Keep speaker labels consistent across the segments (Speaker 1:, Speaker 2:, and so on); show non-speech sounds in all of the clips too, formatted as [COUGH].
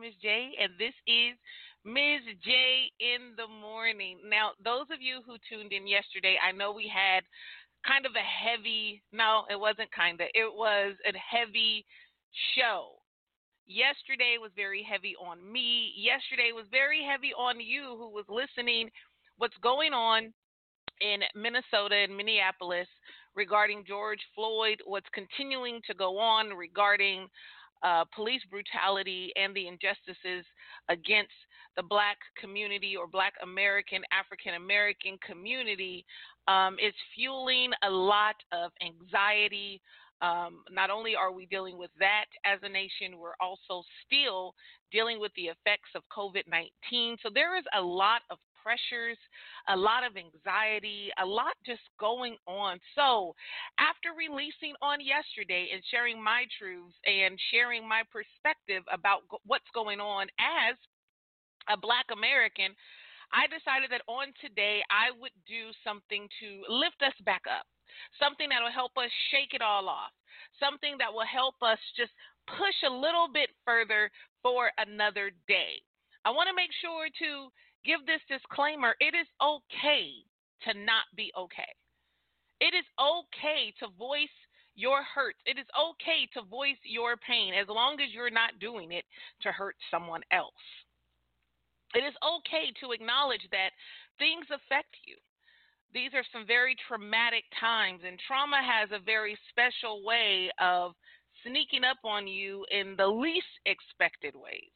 Speaker 1: Miss J,
Speaker 2: and
Speaker 3: this
Speaker 4: is Ms. J in the morning. Now, those of you who tuned in yesterday, I know we had kind of a heavy, no, it wasn't kind of, it was a heavy show. Yesterday was very heavy on me. Yesterday was very heavy on you who was listening. What's going on in Minnesota and Minneapolis regarding George Floyd, what's continuing to go on regarding uh, police brutality and the injustices against the black community or black American, African American community um, is fueling a lot of anxiety. Um, not only are we dealing with that as a nation, we're also still dealing with the effects of COVID 19. So there is a lot of pressures, a lot of anxiety, a lot just going on. So, after releasing on yesterday and sharing my truths and sharing my perspective about what's going on as a black American, I decided that on today I would do something to lift us back up, something that will help us shake it all off, something that will help us just push a little bit further for another day. I want to make sure to give this disclaimer it is okay to not be okay. It is okay to voice your hurts. It is okay to voice your pain as long as you're not doing it to hurt someone else. It is okay to acknowledge that things affect you. These are some very traumatic times, and trauma has a very special way of sneaking up on you in the least expected ways.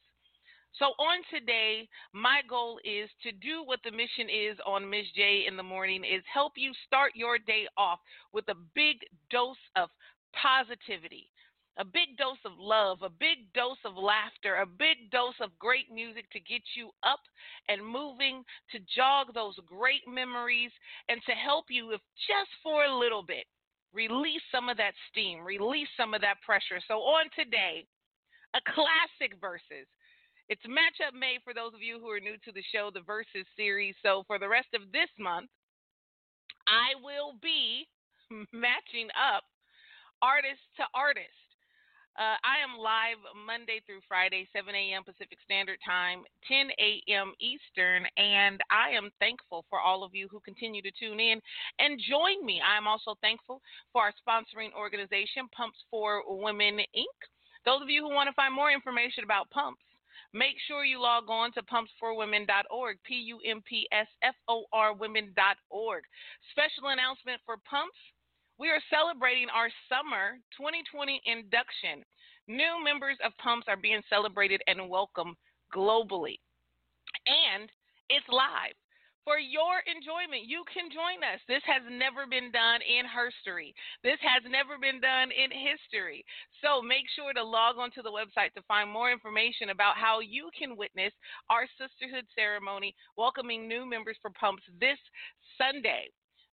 Speaker 4: So, on today, my goal is to do what the mission is on Miss J in the morning is help you start your day off with a big dose of positivity, a big dose of love, a big dose of laughter, a big dose of great music to get you up and moving, to jog those great memories, and to help you, if just for a little bit, release some of that steam, release some of that pressure. So, on today, a classic versus. It's matchup made for those of you who are new to the show, the versus series. So, for the rest of this month, I will be [LAUGHS] matching up artist to artist. Uh, I am live Monday through Friday, 7 a.m. Pacific Standard Time, 10 a.m. Eastern, and I am thankful for all of you who continue to tune in and join me. I am also thankful for our sponsoring organization, Pumps for Women Inc. Those of you who want to find more information about pumps, make sure you log on to pumpsforwomen.org, P U M P S F O R women.org. Special announcement for pumps we are celebrating our summer 2020 induction. New members of Pumps are being celebrated and welcomed globally. And it's live. For your enjoyment, you can join us. This has never been done in history. This has never been done in history. So make sure to log onto the website to find more information about how you can witness our sisterhood ceremony welcoming new members for Pumps this Sunday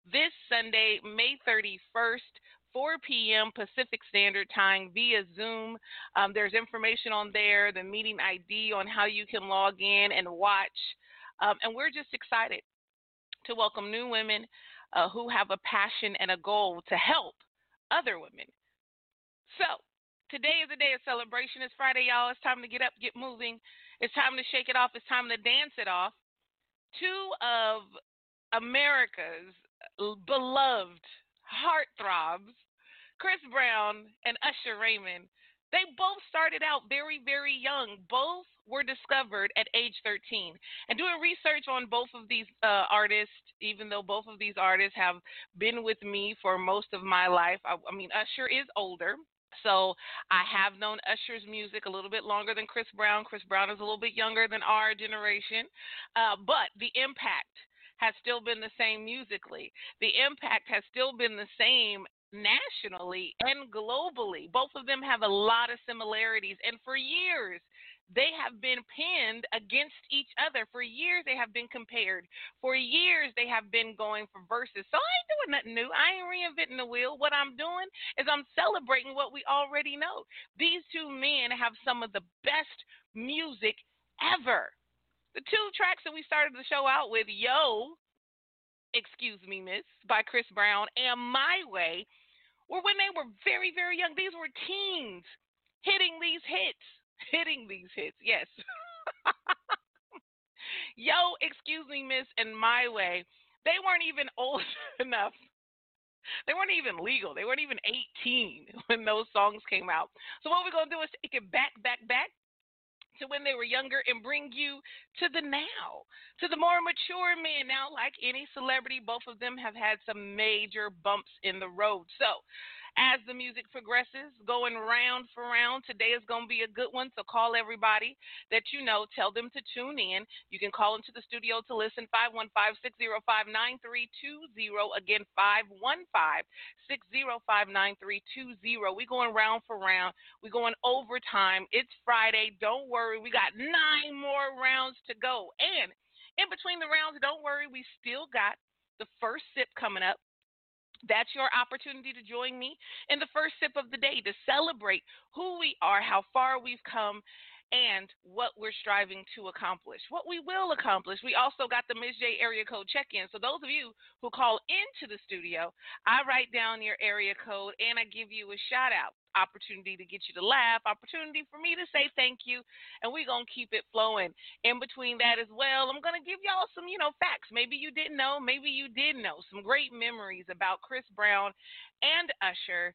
Speaker 4: this Sunday, May 31st. 4 p.m. Pacific Standard Time via Zoom. Um, there's information on there, the meeting ID on how you can log in and watch. Um, and we're just excited to welcome new women uh, who have a passion and a goal to help other women. So, today is a day of celebration. It's Friday, y'all. It's time to get up, get moving. It's time to shake it off. It's time to dance it off. Two of America's beloved heartthrobs, Chris Brown and Usher Raymond, they both started out very, very young. Both were discovered at age 13. And doing research on both of these uh, artists, even though both of these artists have been with me for most of my life, I, I mean, Usher is older. So I have known Usher's music a little bit longer than Chris Brown. Chris Brown is a little bit younger than our generation. Uh, but the impact has still been the same musically. The impact has still been the same nationally and globally. Both of them have a lot of similarities. And for years, they have been pinned against each other. For years, they have been compared. For years, they have been going for versus. So I ain't doing nothing new. I ain't reinventing the wheel. What I'm doing is I'm celebrating what we already know. These two men have some of the best music ever. The two tracks that we started the show out with, Yo, Excuse Me Miss, by Chris Brown, and My Way, were when they were very, very young. These were teens hitting these hits. Hitting these hits, yes. [LAUGHS] Yo, Excuse Me Miss, and My Way, they weren't even [LAUGHS] old enough they weren't even legal. They weren't even 18 [LAUGHS] when those songs came out. So what we're gonna do is take it back, back, back to when they were younger and bring you to the now, to the more mature men. Now, like any celebrity, both of them have had some major bumps in the road. So, as the music progresses, going round for round. Today is going to be a good one, so call everybody that you know. Tell them to tune in. You can call into the studio to listen 515 605 9320. Again, 515 605 9320. We're going round for round. We're going overtime. It's Friday. Don't worry. We got nine more rounds to go. And in between the rounds, don't worry, we still got the first sip coming up. That's your opportunity to join me in the first sip of the day to celebrate who we are, how far we've come, and what we're striving to accomplish, what we will accomplish. We also got the Ms. J area code check in. So, those of you who call into the studio, I write down your area code and I give you a shout out. Opportunity to get you to laugh, opportunity for me to say thank you, and we're going to keep it flowing. In between that as well, I'm going to give y'all some, you know, facts. Maybe you didn't know, maybe you did know, some great memories about Chris Brown and Usher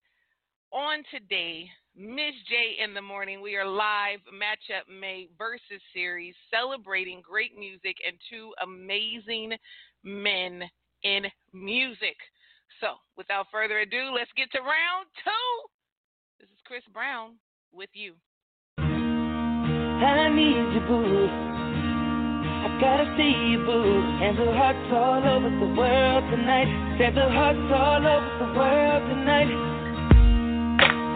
Speaker 4: on today, Miss J in the morning. We are live matchup May versus series celebrating great music and two amazing men in music. So, without further ado, let's get to round two. Chris Brown with you.
Speaker 1: I need you, boo. I gotta see you, boo. And the hearts all over the world tonight. Said the hearts all over the world tonight.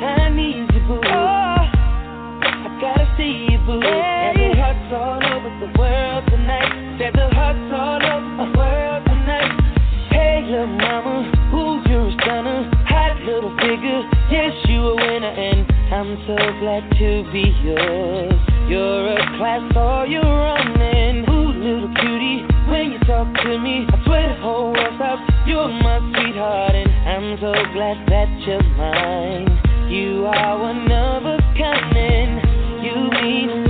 Speaker 1: I need you, boo. Oh. I gotta see you, boo. Hey. And the hearts all over the world tonight. Said the hearts all over. I'm so glad to be yours. You're a class, all you're running. Ooh, little cutie, when you talk to me, I swear the whole world stops. You're my sweetheart, and I'm so glad that you're mine. You are one of a kind, and you mean.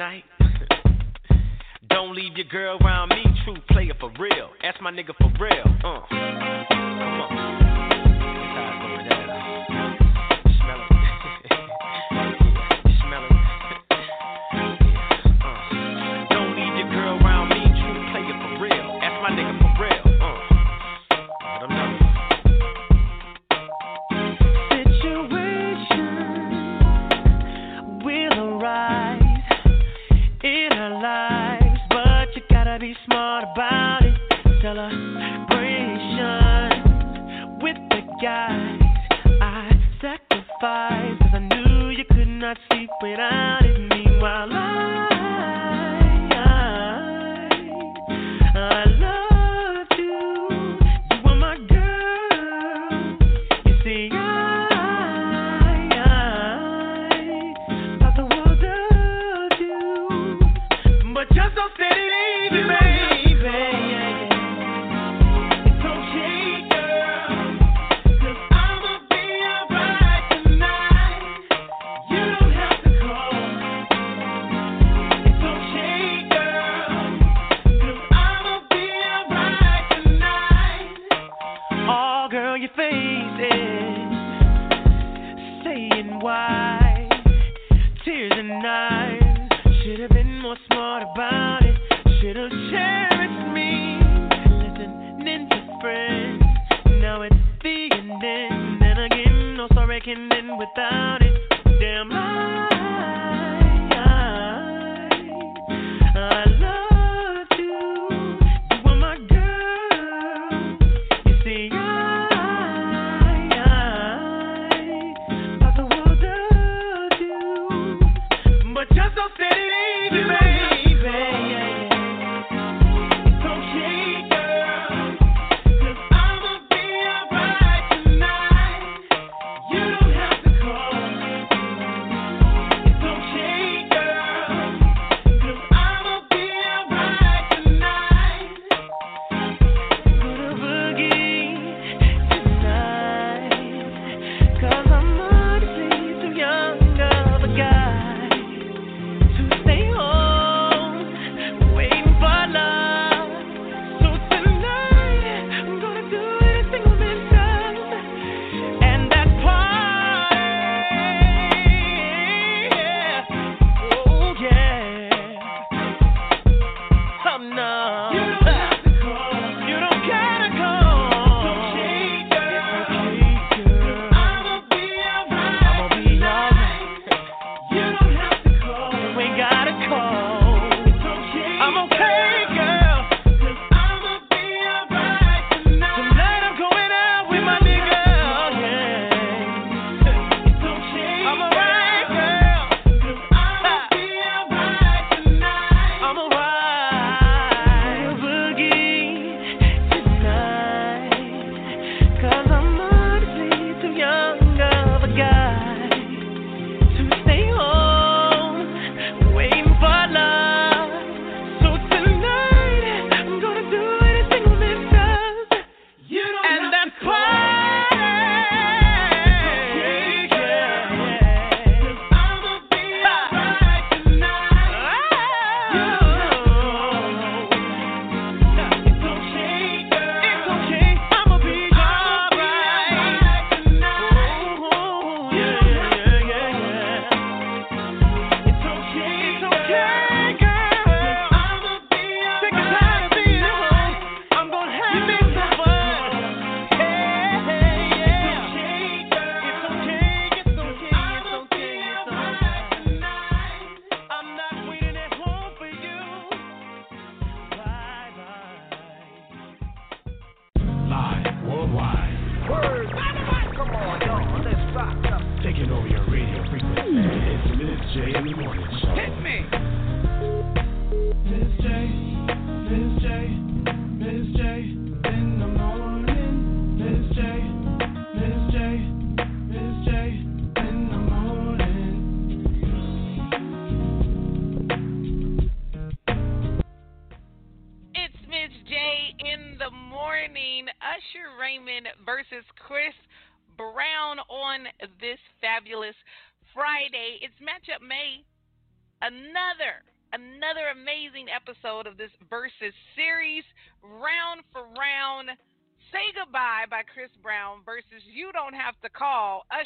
Speaker 5: night. Don't leave your girl around me, true player for real. That's my nigga for real. Uh.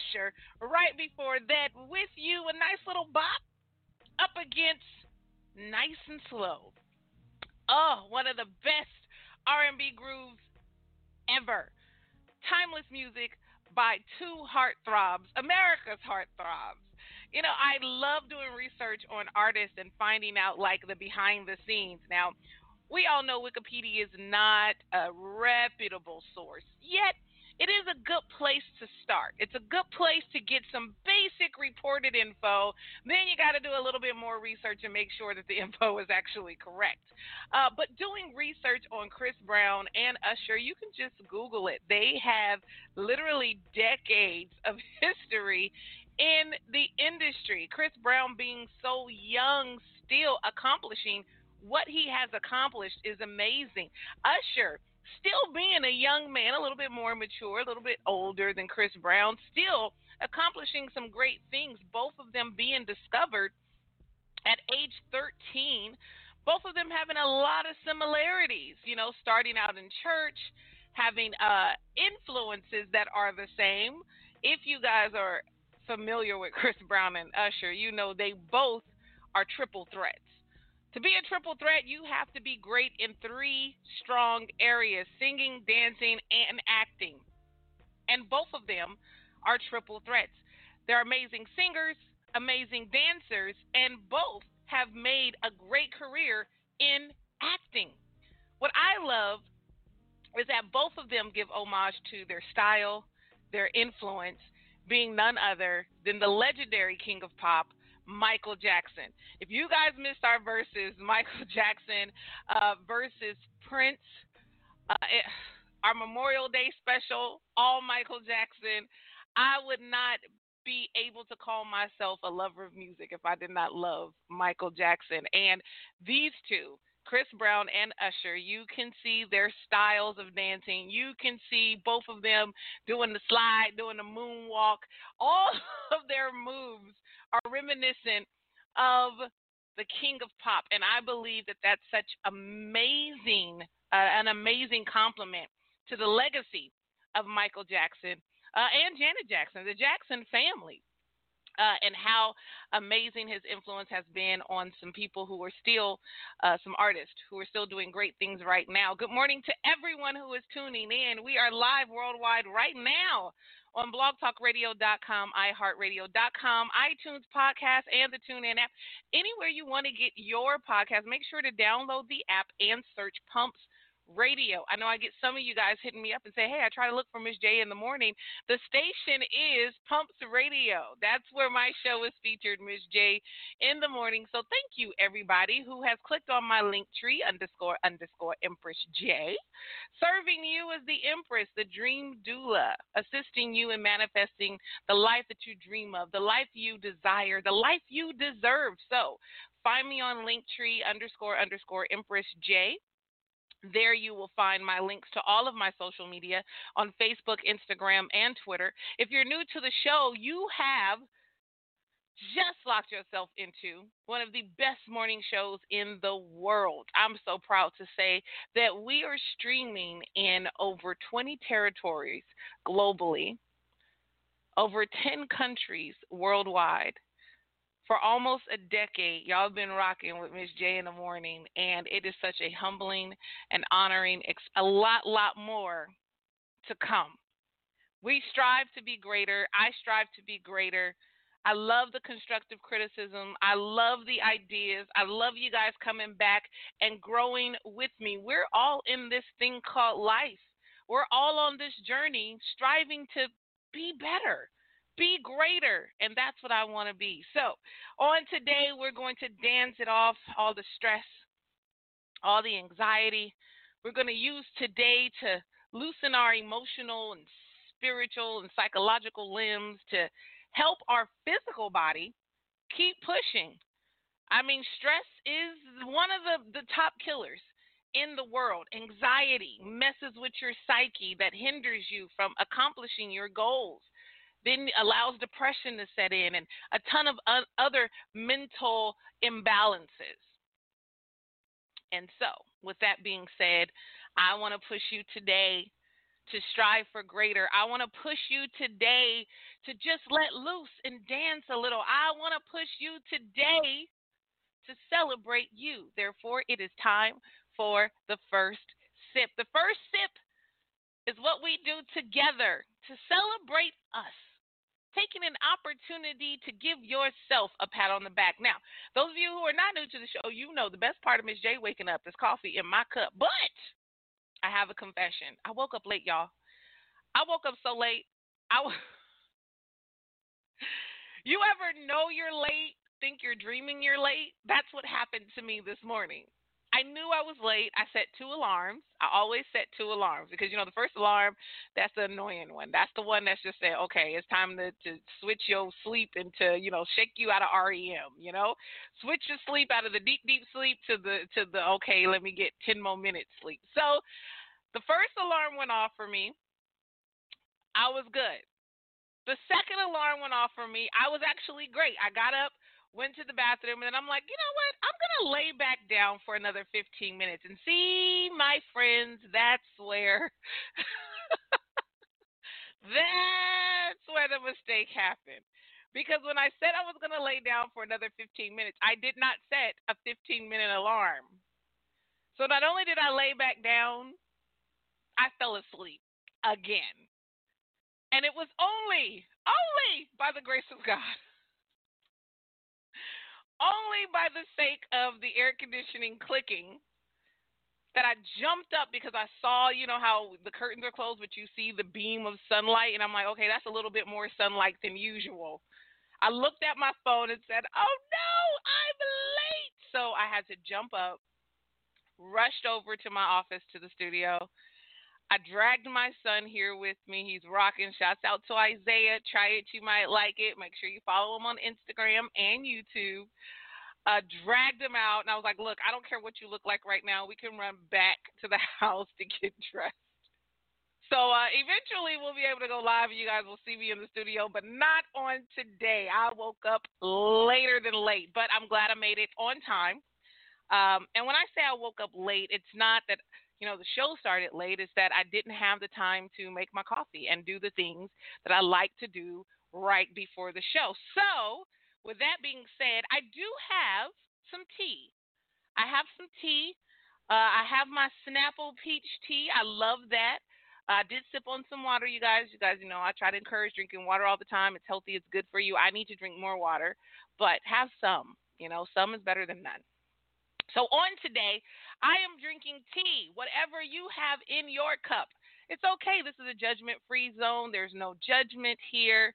Speaker 4: Usher. Right before that, with you, a nice little bop up against Nice and Slow. Oh, one of the best R&B grooves ever. Timeless music by two heartthrobs, America's heartthrobs. You know, I love doing research on artists and finding out like the behind the scenes. Now, we all know Wikipedia is not a reputable source, yet it is a good place to start. It's a good place to get some basic reported info. Then you got to do a little bit more research and make sure that the [LAUGHS] info is actually correct. Uh, but doing research on Chris Brown and Usher, you can just Google it. They have literally decades of [LAUGHS] history in the industry. Chris Brown being so young, still accomplishing what he has accomplished is amazing. Usher still being a young man, a little bit more mature, a little bit older than Chris Brown, still accomplishing some great things, both of them being discovered at age 13, both of them having a lot of similarities, you know, starting out in church, having uh, influences that are the same. If you guys are familiar with Chris Brown and Usher, you know they both are triple threats. To be a triple threat, you have to be great in three strong areas singing, dancing, and acting. And both of them are triple threats. They're amazing singers, amazing dancers, and both have made a great career in acting. What I love is that both of them give homage to their style, their influence, being none other than the legendary king of pop, Michael Jackson. If you guys missed our verses, [LAUGHS] Michael Jackson uh, versus Prince, uh, our Memorial Day special, all Michael Jackson, I would not be able to call myself a lover of music if I did not love Michael Jackson. And these two, Chris Brown and Usher, you can see their styles of dancing. You can see both of them doing the slide, doing the moonwalk. [LAUGHS] All of their moves are reminiscent of the king of pop, and I believe that that's such amazing, uh, an amazing compliment to the legacy of Michael Jackson uh, and Janet Jackson, the Jackson family. Uh, and how amazing his influence has been on some people who are still, uh, some artists who are still doing great things right now. Good morning to everyone who is tuning in. We are live worldwide right now on blogtalkradio.com, iHeartRadio.com, iTunes podcast, and the TuneIn app. Anywhere you want to get your podcast, make sure to download the app and search Pumps radio. I know I get some of you guys hitting me up and say, "Hey, I try to look for Miz J in the morning." The station is Pumps Radio. That's where my show is featured, Miz J in the morning. So thank you everybody who has clicked on my link tree underscore underscore Empress J, serving you as the Empress, the Dream Doula, assisting you in manifesting the life that you dream of, the life you desire, the life you deserve. So find me on Linktree underscore underscore Empress J. There you will find my links to all of my social media on Facebook, Instagram, and Twitter. If you're new to the show, you have just locked yourself into one of the best morning shows in the world. I'm so proud to say that we are streaming in over 20 territories globally, over 10 countries worldwide for almost a decade, y'all have been rocking with Miz J in the morning, and it is such a humbling and honoring, a lot, lot more to come. We strive to be greater. I strive to be greater. I love the constructive criticism. I love the ideas. I love you guys coming back and growing with me. We're all in this thing called life. We're all on this journey striving to be better be greater. And that's what I want to be. So, on today, we're going to dance it off all the stress, all the anxiety. We're going to use today to loosen our emotional and spiritual and psychological limbs to help our physical body keep pushing. I mean, stress is one of the, the top killers in the world, anxiety messes with your psyche that hinders you from accomplishing your goals. Then allows depression to set in and a ton of other mental imbalances. And so, with that being said, I want to push you today to strive for greater. I want to push you today to just let loose and dance a little. I want to push you today to celebrate you. Therefore, it is time for the first sip. The first sip is what we do together to celebrate us. Taking an opportunity to give yourself a pat on the back. Now, those of you who are not new to the show, you know the best part of Miz J waking up is coffee in my cup. But I have a confession. I woke up late, y'all. I woke up so late. I w- [LAUGHS] You ever know you're late, think you're dreaming you're late? That's what happened to me this morning. I knew I was late. I set two alarms. I always set two alarms because you know the first alarm, that's the annoying one. That's the one that's just saying, okay, it's time to, to switch your sleep into, you know, shake you out of REM. You know, switch your sleep out of the deep, deep sleep to the to the okay, let me get ten more minutes sleep. So the first alarm went off for me. I was good. The second alarm went off for me. I was actually great. I got up, went to the bathroom, and then I'm like, you know what? I'm going to lay back down for another 15 minutes. And see, my friends, that's where. [LAUGHS] that's where the mistake happened. Because when I said I was going to lay down for another 15 minutes, I did not set a 15 minute alarm. So not only did I lay back down, I fell asleep again. And it was only, only by the grace of God, only by the sake of the air conditioning clicking that I jumped up because I saw, you know, how the curtains are closed, but you see the beam of sunlight. And I'm like, okay, that's a little bit more sunlight than usual. I looked at my phone and said, oh no, I'm late. So I had to jump up, rushed over to my office to the studio I dragged my son here with me. He's rocking. Shouts out to Isaiah. Try it. You might like it. Make sure you follow him on Instagram and YouTube. Uh, dragged him out, and I was like, Look, I don't care what you look like right now. We can run back to the [LAUGHS] house to get dressed. So uh, eventually we'll be able to go live you guys will see me in the studio, but not on today. I woke up later than late, but I'm glad I made it on time. Um, and when I say I woke up late, it's not that you know, the show started late is that I didn't have the time to make my coffee and do the things that I like to do right before the show. So, with that being said, I do have some tea. I have some tea. Uh, I have my Snapple peach tea. I love that. I did sip on some water, you guys. You guys, you know, I try to encourage drinking water all the time. It's healthy, it's good for you. I need to drink more water, but have some. You know, some is better than none. So, on today, I am drinking tea, whatever you have in your cup. It's okay. This is a judgment free zone. There's no judgment here.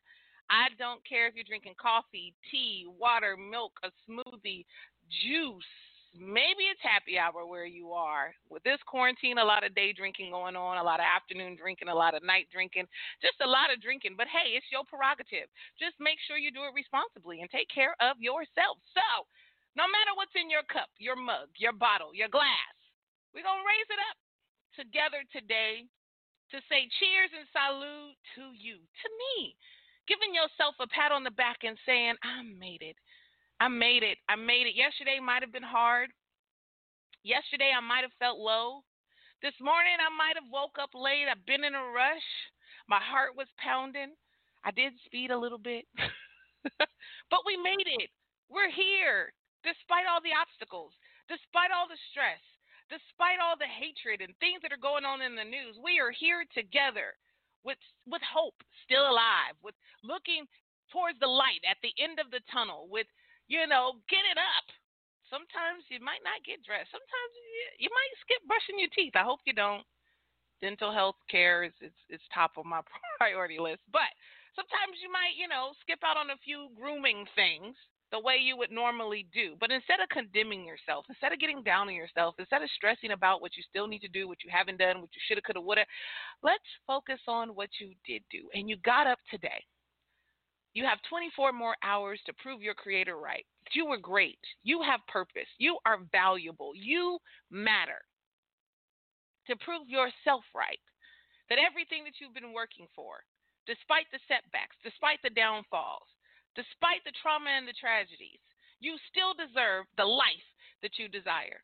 Speaker 4: I don't care if you're drinking coffee, tea, water, milk, a smoothie, juice. Maybe it's happy hour where you are. With this quarantine, a lot of day drinking going on, a lot of afternoon drinking, a lot of night drinking, just a lot of drinking. But hey, it's your prerogative. Just make sure you do it responsibly and take care of yourself. So, no matter what's in your cup, your mug, your bottle, your glass, we're going to raise it up together today to say cheers and salute to you, to me. Giving yourself a pat on the back and saying, I made it. I made it. I made it. Yesterday might have been hard. Yesterday I might have felt low. This morning I might have woke up late. I've been in a rush. My heart was pounding. I did speed a little bit. [LAUGHS] but we made it. We're here despite all the obstacles, despite all the stress, despite all the hatred and things that are going on in the news, we are here together with with hope still alive, with looking towards the light at the end of the tunnel, with you know, get it up. Sometimes you might not get dressed. Sometimes you, you might skip brushing your teeth. I hope you don't. Dental health care is it's, it's top of my [LAUGHS] priority list. But sometimes you might, you know, skip out on a few grooming things the way you would normally do. But instead of condemning yourself, instead of getting down on yourself, instead of stressing about what you still need to do, what you haven't done, what you shoulda, coulda, woulda, let's focus on what you did do. And you got up today. You have 24 more hours to prove your creator right. You were great. You have purpose. You are valuable. You matter. to prove yourself right. That everything that you've been working for, despite the setbacks, despite the downfalls, despite the trauma and the tragedies, you still deserve the life that you desire.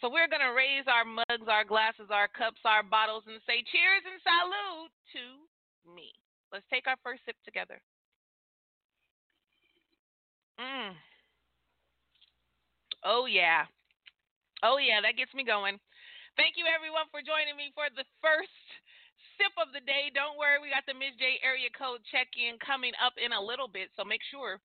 Speaker 4: So we're going to raise our mugs, our glasses, our cups, our bottles, and say cheers and salute to me. Let's take our first sip together. Mm. Oh, yeah. Oh, yeah, that gets me going. Thank you, everyone, for joining me for the first sip of the day. Don't worry, we got the Miz J area code check in coming up in a little bit, so make sure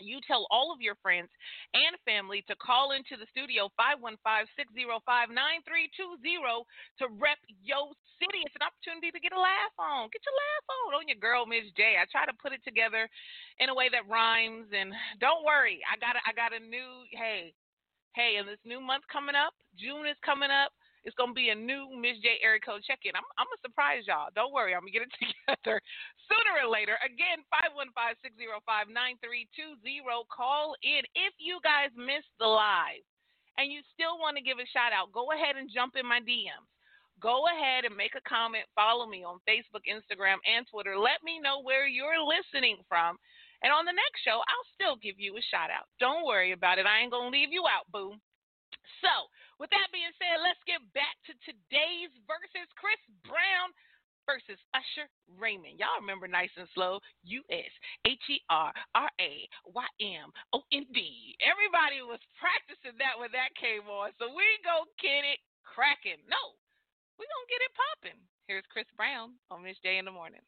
Speaker 4: you tell all of your friends and family to call into the studio 515-605-9320 to rep your city. It's an opportunity to get a laugh on. Get your laugh on on your girl Miz J. I try to put it together in a way that rhymes and don't worry. I got a, I got a new hey. Hey, and this new month coming up, June is coming up. It's gonna be a new Miz J code check-in. I'm I'm gonna surprise y'all. Don't worry, I'm gonna get it [LAUGHS] together sooner or later. Again, 515-605-9320. Call in if you guys missed the live and you still want to give a shout out. Go ahead and jump in my DMs. Go ahead and make a comment. Follow me on Facebook, Instagram, and Twitter. Let me know where you're listening from. And on the next show, I'll still give you a shout out. Don't worry about it. I ain't gonna leave you out, boo. So, with that being said, let's get back to today's verses. Chris Brown versus Usher Raymond. Y'all remember nice and slow? U S H E R R A Y M O N D. Everybody was practicing that when that came on. So we go get it cracking. No, we gonna get it popping. Here's Chris Brown on Miz J in the morning.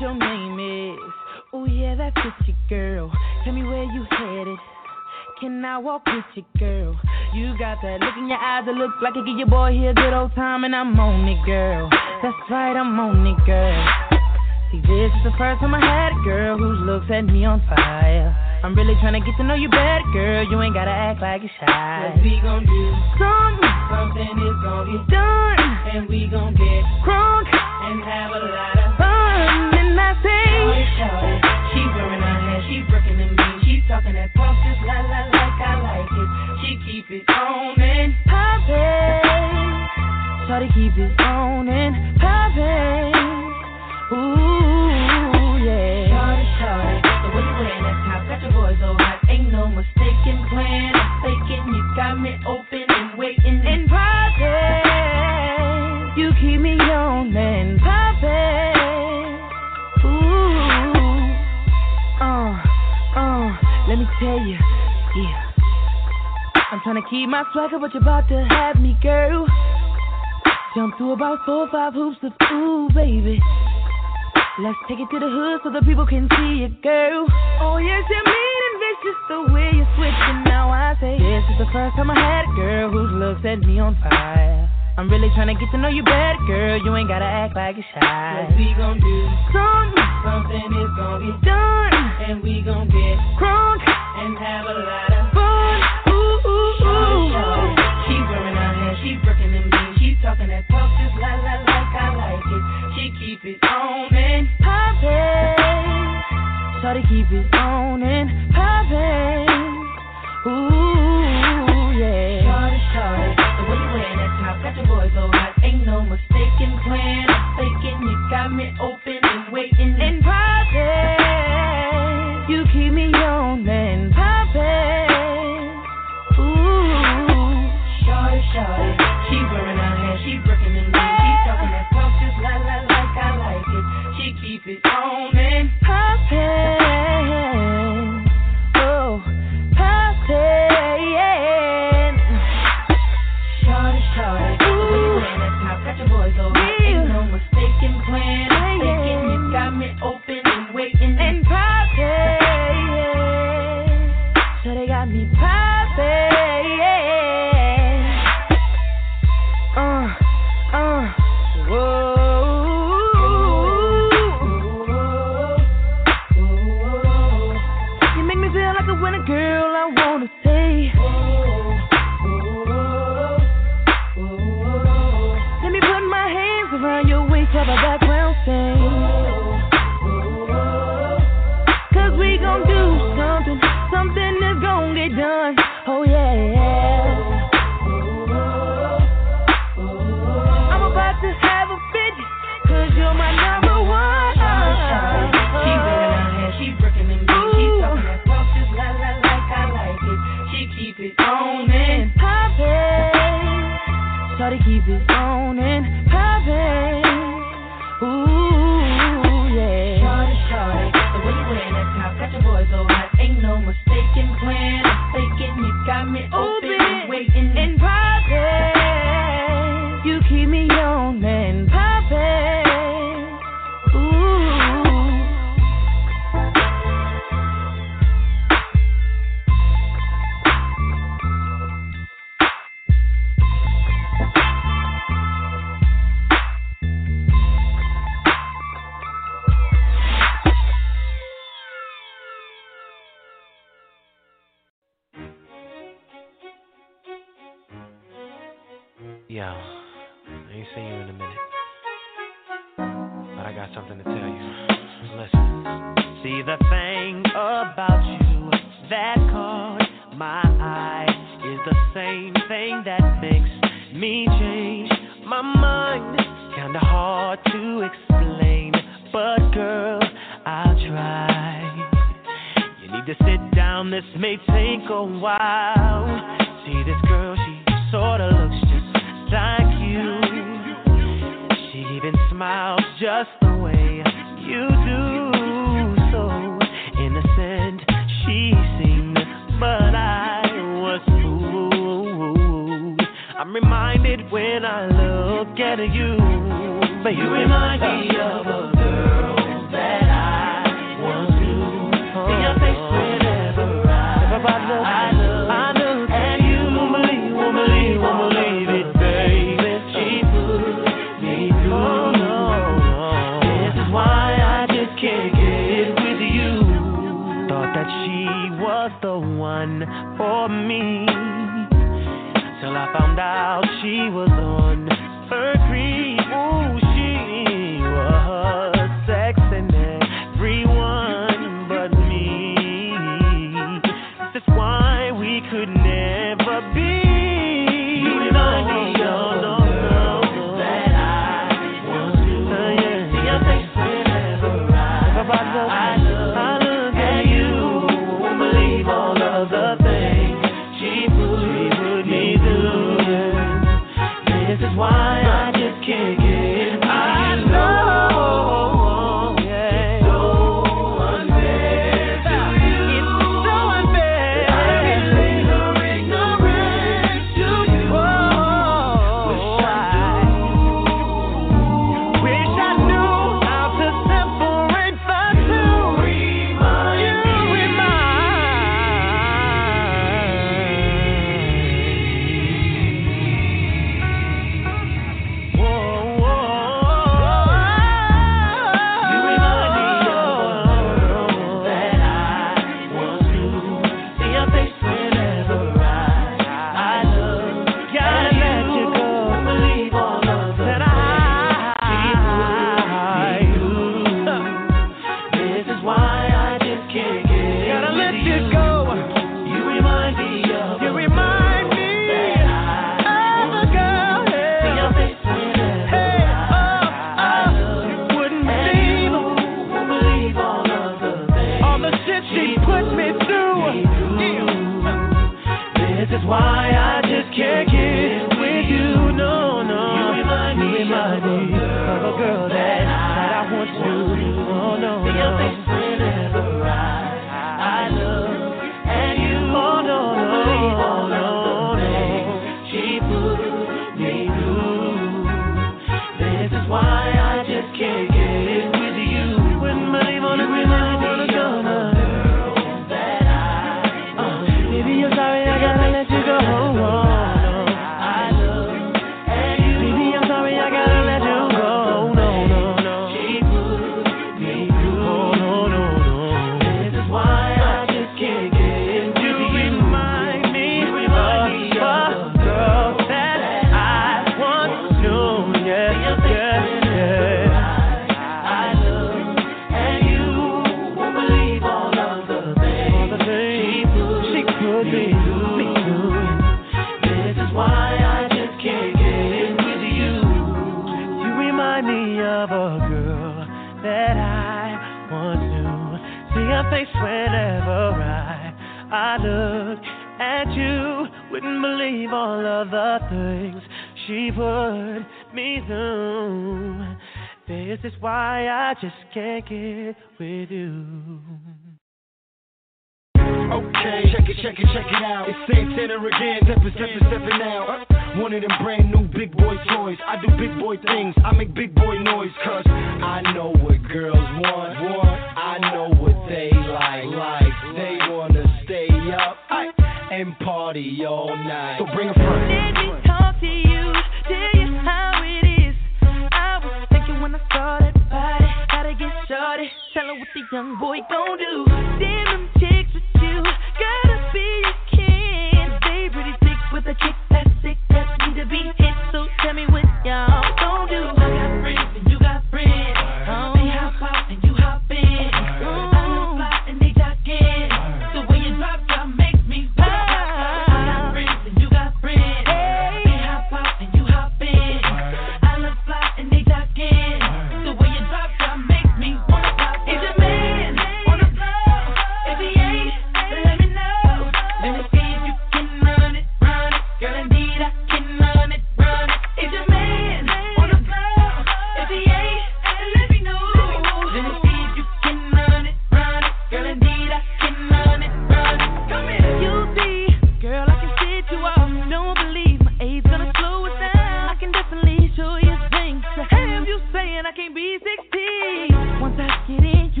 Speaker 1: Your name is. Oh yeah, that pretty girl. Tell me where you headed. Can I walk with you, girl? You got that look in your eyes that look like it give your boy here a good old time, and I'm on it, girl. That's right, I'm on it, girl. See, this is the first time I had a girl who looks at me on fire. I'm really trying to get to know you better, girl. You ain't gotta act like you're shy.
Speaker 6: What we gon' do?
Speaker 1: Something,
Speaker 6: Something is gon' get
Speaker 1: done,
Speaker 6: and we gon' get
Speaker 1: crunk,
Speaker 6: and have a lot of Shawty. She them jeans, talking that talk just like I like it. She keep it on and
Speaker 1: poppin'. Try to keep it on and poppin'. Ooh, yeah.
Speaker 6: The way you that top got your boy so hot. Ain't no mistaken plan. I'm. You got me open and waiting.
Speaker 1: And poppin'. Let me tell you. Yeah. I'm trying to keep my swagger, but you're about to have me, girl. Jump through about four or five hoops of ooh, baby. Let's take it to the hood so the people can see it, girl. Oh, yes, you're mean and vicious the way you're switching. Now I say, this is the first time I had a girl who looks at me on fire. I'm really trying to get to know you better, girl. You ain't gotta act like you're shy.
Speaker 6: What we gon' do?
Speaker 1: Something,
Speaker 6: Something is gon' get
Speaker 1: done,
Speaker 6: and we gon' get
Speaker 1: crunk,
Speaker 6: and have a lot of
Speaker 1: fun. Ooh, ooh, ooh.
Speaker 6: shawty. She wearing her hair, she breaking them jeans, she talking that talk just la la like I like it. She keep it on and
Speaker 1: Poppin'. Try to keep it on and poppin'. Ooh, yeah.
Speaker 6: Shawty, shawty. Mistaken plan. I'm faking. You got me open and waiting.
Speaker 1: And poppin'.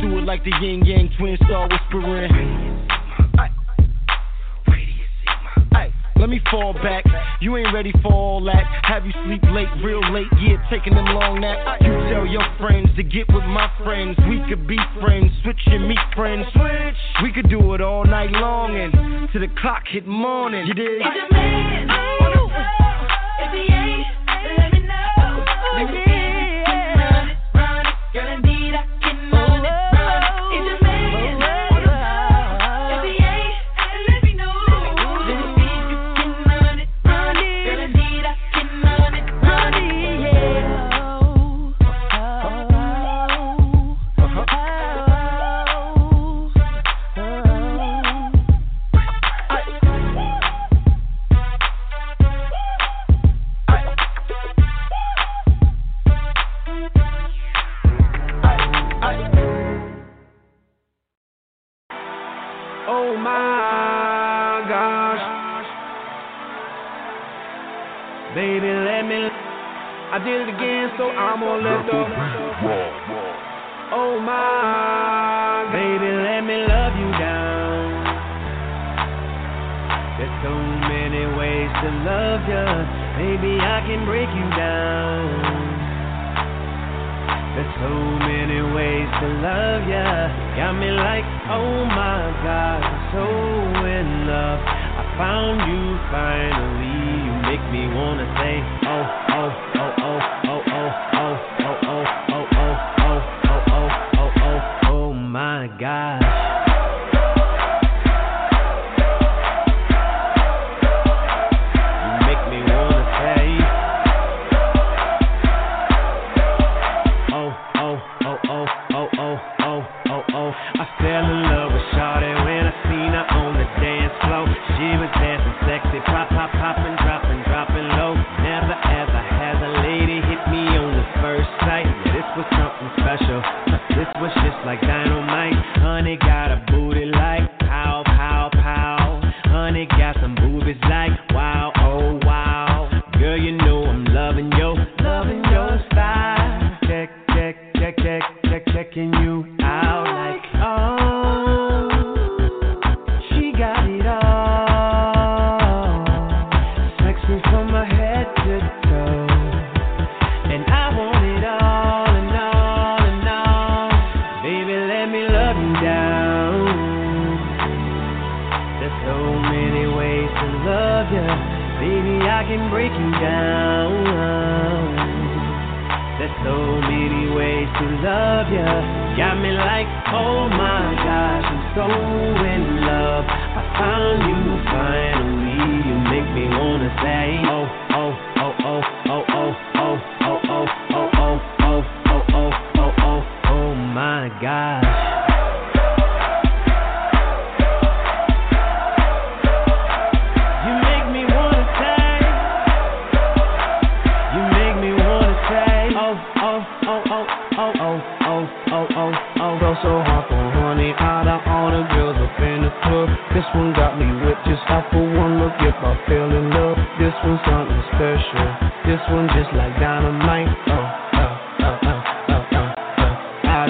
Speaker 7: Do it
Speaker 8: like the yin yang twin star whispering. Let me fall back. You ain't ready for all that. Have you sleep late, real late? Yeah, taking them long naps. You tell your friends to get with my friends. We could be friends, switch and meet friends. Switch. We could do it all night long and to the clock hit morning. You
Speaker 9: did.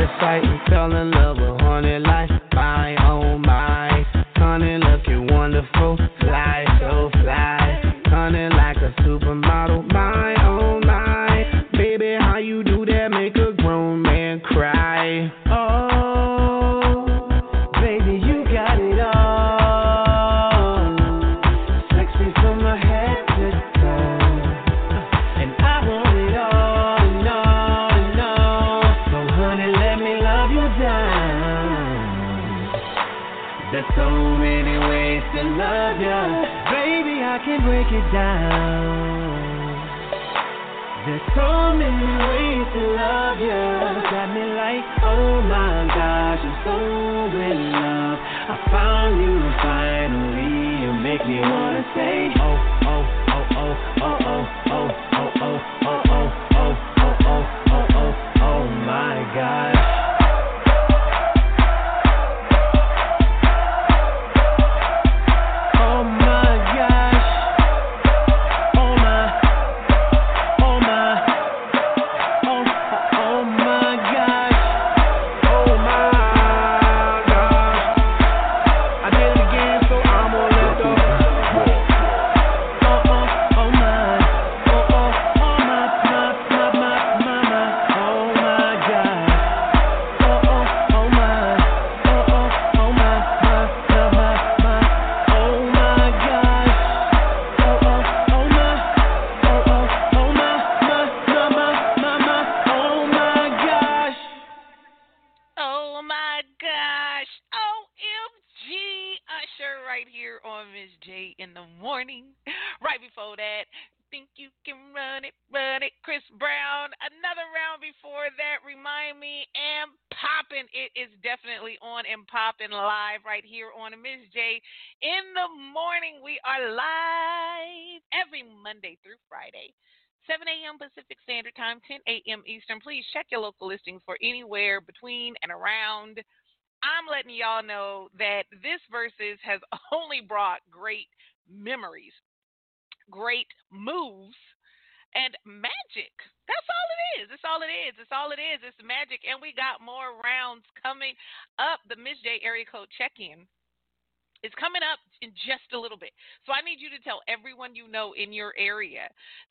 Speaker 5: Of sight and fell in love with honey like my oh my. Honey looking wonderful,
Speaker 4: 7 a.m. Pacific Standard Time, 10 a.m. Eastern. Please check your local listings for anywhere between and around. I'm letting y'all know that this versus has [LAUGHS] only brought great memories, great moves, and magic. That's all it is. It's all it is. It's all it is. It's magic. And we got more rounds coming up. The Miz J area code check in is coming up in just a little bit. So I need you to tell everyone you know in your area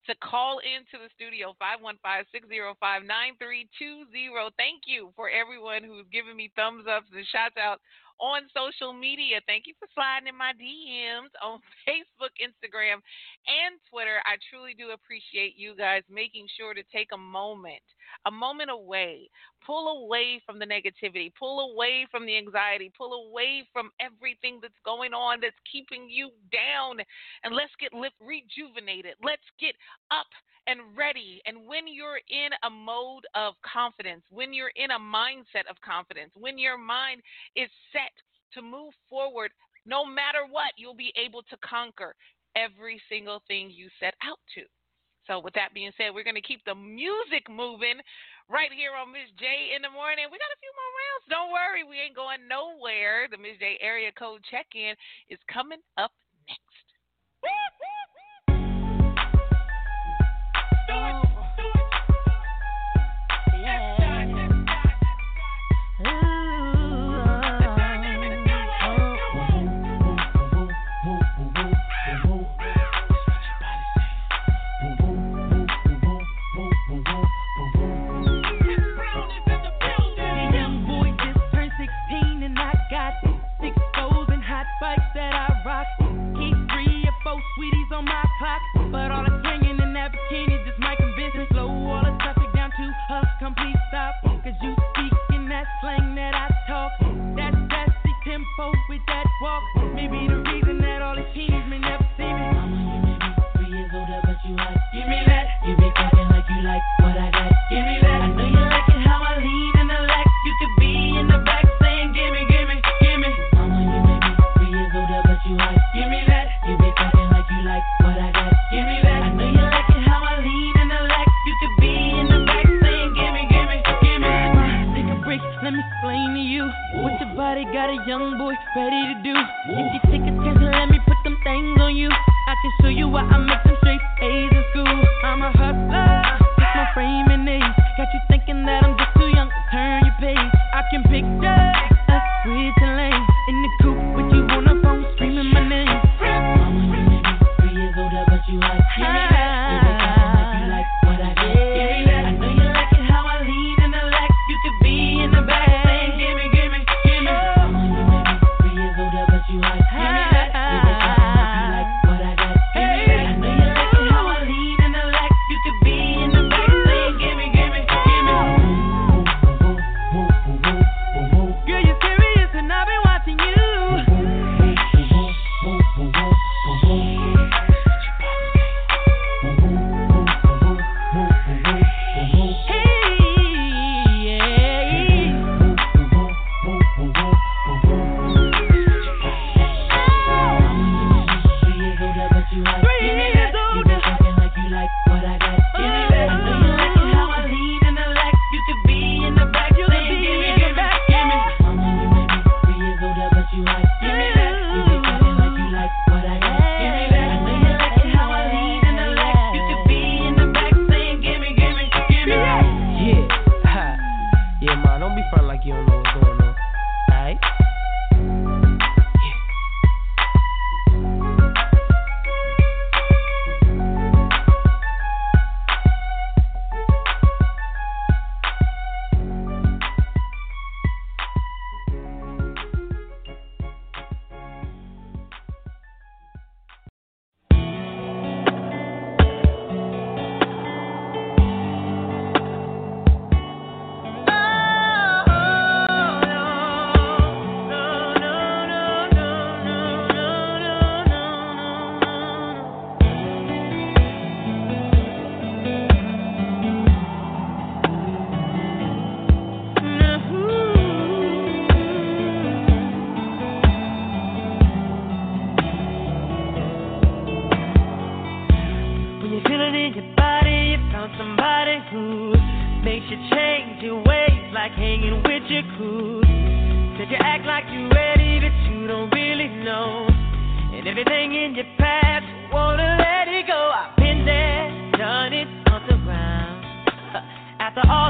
Speaker 4: to call into the studio 515-605-9320. Thank you for everyone who's giving me thumbs ups and shouts out on social media. Thank you for sliding in my DMs [LAUGHS] on Facebook, Instagram, and Twitter. I truly do appreciate you guys making sure to take a moment, a moment away, pull away from the negativity, pull away from the anxiety, pull away from everything that's going on that's keeping you down, and let's get lift, rejuvenated. Let's get up and ready. And when you're in a mode of confidence, when you're in a mindset of confidence, when your mind is set to move forward, no matter what, you'll be able to conquer every single thing you set out to. So, with that being said, we're going to keep the music moving right here on Miz J in the morning. We got a few more rounds. Don't worry, we ain't going nowhere. The Miz J area code check in is coming up next.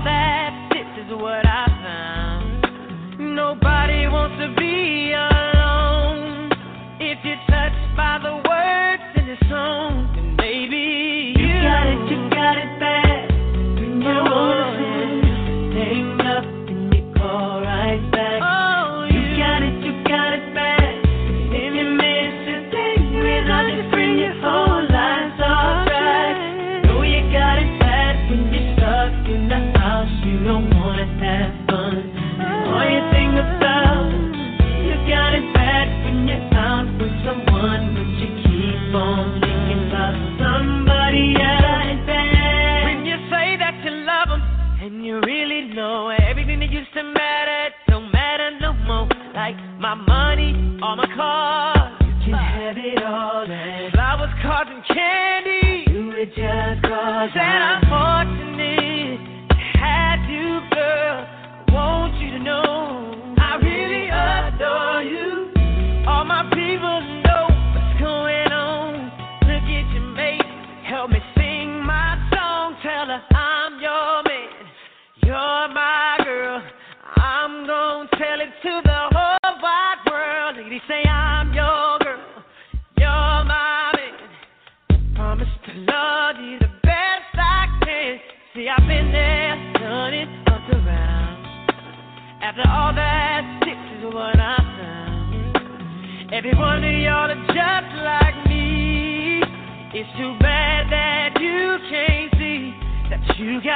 Speaker 10: that,
Speaker 5: this is what I found. Nobody wants to be alone. Cause I said I'm
Speaker 4: fortunate. You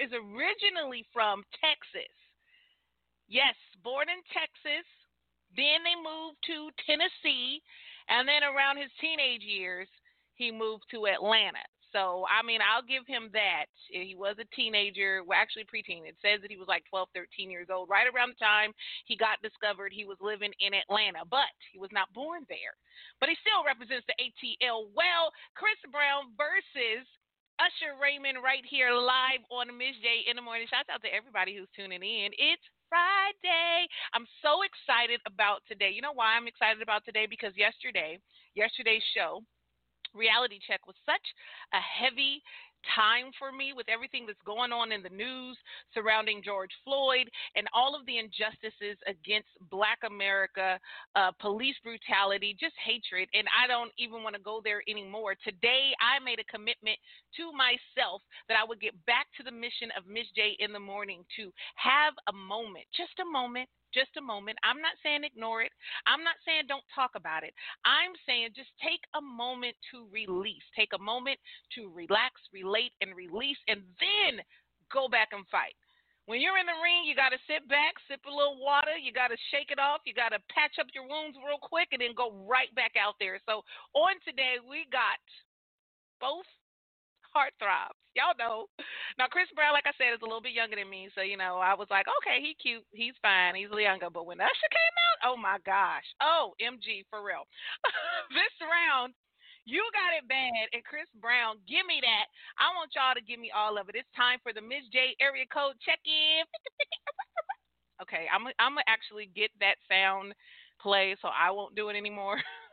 Speaker 4: is originally from Texas. Yes, born in Texas. Then they moved to Tennessee. And then around his teenage years, he moved to Atlanta. So, I mean, I'll give him that. He was a teenager, well, actually preteen. It says that he was like 12, 13 years old. Right around the time he got discovered, he was living in Atlanta, but he was not born there. But he still represents the ATL well. Chris Brown versus Usher Raymond right here live on Miz J in the morning. Shouts out to everybody who's tuning in. It's Friday. I'm so excited about today. You know why I'm excited about today? Because yesterday, yesterday's show, reality check was such a heavy time for me with everything that's going on in the news surrounding George Floyd and all of the injustices against Black America, uh, police brutality, just hatred. And I don't even want to go there anymore. Today, I made a commitment to myself that I would get back to the mission of Miz J in the morning to have a moment, just a moment, just a moment. I'm not saying ignore it. I'm not saying don't talk about it. I'm saying just take a moment to release. Take a moment to relax, relate, and release, and then go back and fight. When you're in the ring, you got to sit back, sip a little water, you got to shake it off, you got to patch up your wounds real quick, and then go right back out there. So, on today, we got both heartthrobs. Y'all know. Now Chris Brown, like I said, is a little bit younger than me, so you know I was like, okay, he cute, he's fine, he's younger. But when Usher came out, oh my gosh, oh MG for real. [LAUGHS] this round, you got it bad, and Chris Brown, give me that. I want y'all to give me all of it. It's time for the Miz J area code check in. [LAUGHS] Okay, I'm I'm gonna actually get that sound play, so I won't do it anymore. [LAUGHS]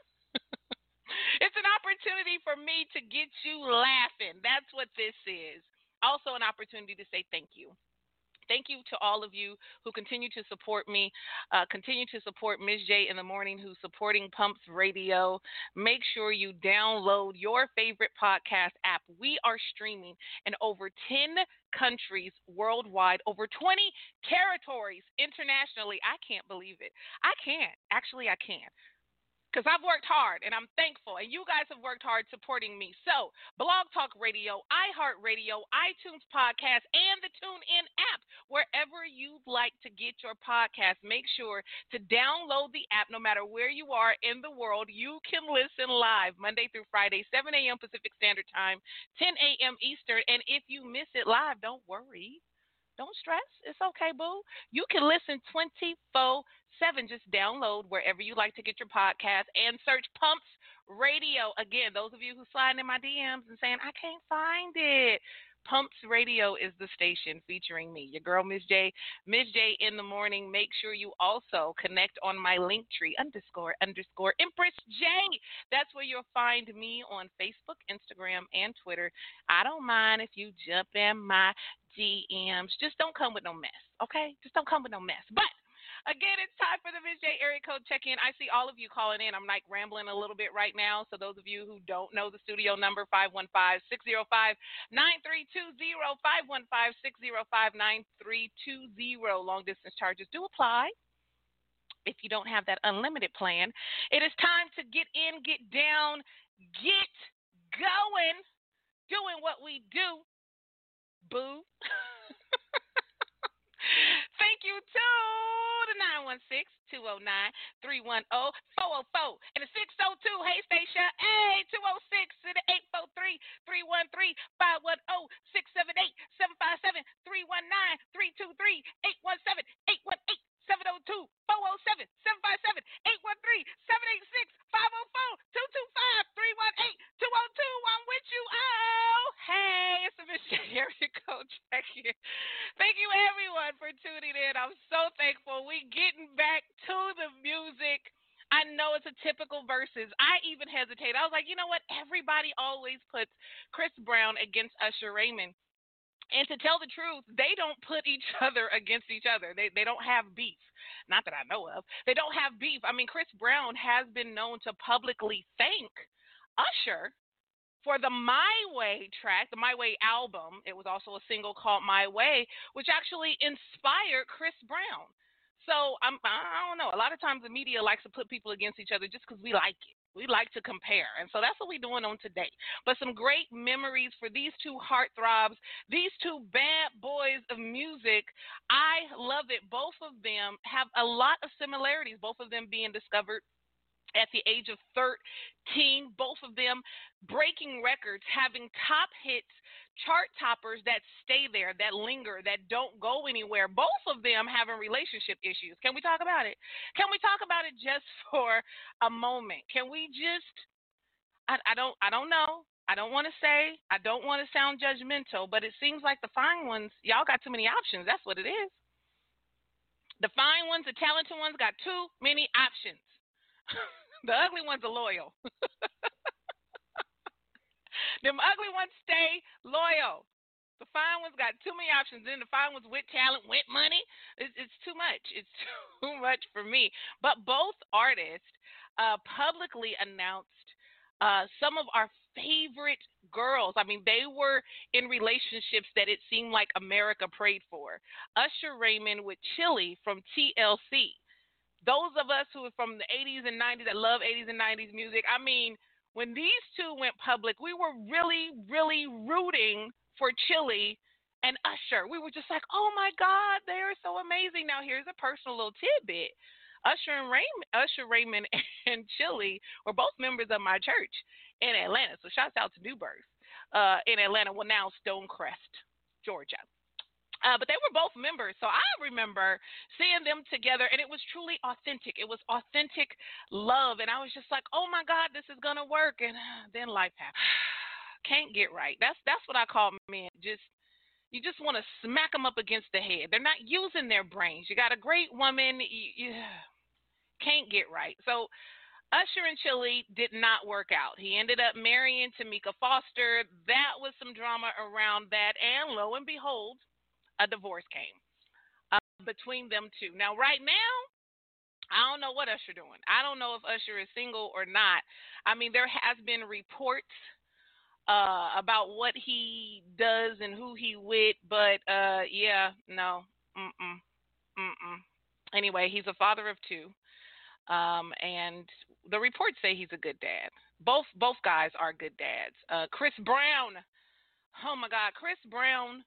Speaker 4: it's an opportunity for me to get you laughing. That's what this is. Also, an opportunity to say thank you. Thank you to all of you who continue to support me, uh, continue to support Miz J in the morning, who's supporting Pumps Radio. Make sure you download your favorite podcast app. We are streaming in over 10 countries worldwide, over 20 territories internationally. I can't believe it. I can't. Actually, I can't because I've worked hard and I'm thankful, and you guys have worked hard supporting me. So, Blog Talk Radio, iHeartRadio, iTunes Podcast, and the TuneIn app, wherever you'd like to get your podcast, make sure to download the app no matter where you are in the world. You can listen live Monday through Friday, 7 a.m. Pacific Standard Time, 10 a.m. Eastern. And if you miss it live, don't worry. Don't stress. It's okay, boo. You can listen 24 7. Just download wherever you like to get your podcast and search Pumps Radio. Again, those of you who slide in my DMs and saying, I can't find it. Pumps Radio is the station featuring me, your girl Miz J. Miz J in the morning. Make sure you also connect on my link tree underscore underscore Empress J. That's where you'll find me on Facebook, Instagram, and Twitter. I don't mind if you jump in my DMs. Just don't come with no mess, okay? Just don't come with no mess. But Again, it's time for the Miz J area code check in. I see all of you calling in. I'm like rambling a little bit right now. So, those of you who don't know the studio number, 515 605 9320, 515 605 9320. Long distance charges do apply if you don't have that unlimited plan. It is time to get in, get down, get going, doing what we do. Boo. [LAUGHS] Thank you the 916 209 310 404 and the 602. Hey, Stacia. Hey, 206 to the 843 313 510 678 757 319 323 817 818 702 407 757 813 786 504 225 318 202. I'm with you. Oh, hey, it's a Michelle Area Code check here. Thank you, everyone, for tuning in. I'm so thankful. We getting back to the music. I know it's a typical versus. I even. I was like, you know what? Everybody always puts Chris Brown against Usher Raymond. And to tell the truth, they don't put each [LAUGHS] other against each other. They they don't have beef. Not that I know of. They don't have beef. I mean, Chris Brown has been known to publicly thank Usher for the My Way track, the My Way album. It was also a single called My Way, which actually inspired Chris Brown. So I'm I don't know. A lot of times the media likes to put people against each other just because we like it. We like to compare. And so that's what we're doing on today. But some great memories for these two heartthrobs, these two bad boys of music. I love it. Both of them have a lot of similarities, both of them being discovered at the age of 13, both of them breaking records, having top hits chart toppers that stay there, that linger, that don't go anywhere. Both of them having relationship issues. Can we talk about it? Can we talk about it just [LAUGHS] for a moment? Can we just I, I don't I don't know. I don't want to say, I don't want to sound judgmental, but it seems like the fine ones, y'all got too many options. That's what it is. The fine ones, the talented ones got too many options. [LAUGHS] the ugly ones are loyal. [LAUGHS] Them ugly ones stay loyal. The fine ones got too many options. Then the fine ones with talent, with money, it's, it's too much. It's [LAUGHS] too much for me. But both artists uh, publicly announced uh, some of our favorite girls. I mean, they were in relationships that it seemed like America prayed for. Usher Raymond with Chilli from TLC. Those of us who are from the 80s and 90s that love 80s and 90s music, I mean, when these two went public, we were really, really rooting for Chilli and Usher. We were just like, oh my God, they are so amazing. Now, here's a personal little tidbit. Usher and Raymond, Usher Raymond [LAUGHS] and Chilli were both members of my church in Atlanta. So shouts out to New Birth uh, in Atlanta. Well, now Stonecrest, Georgia. Uh, but they were both members. So I remember seeing them together, and it was truly authentic. It was authentic love. And I was just like, oh my God, this is going to work. And then life happened. [SIGHS] Can't get right. That's that's what I call men. Just you just want to smack them up against the head. They're not using their brains. You got a great woman, you, you [SIGHS] can't get right. So Usher and Chilli did not work out. He ended up marrying Tamika Foster. That was some drama around that, and lo and behold, a divorce came uh, between them two. Now, right now, I don't know what Usher doing. I don't know if Usher is single or not. I mean, there has been reports uh, about what he does and who he with, but uh, yeah, no, mm-mm, mm-mm. Anyway, he's a father of two, um, and the reports say he's a good dad. Both both guys are good dads. Uh, Chris Brown, oh my God, Chris Brown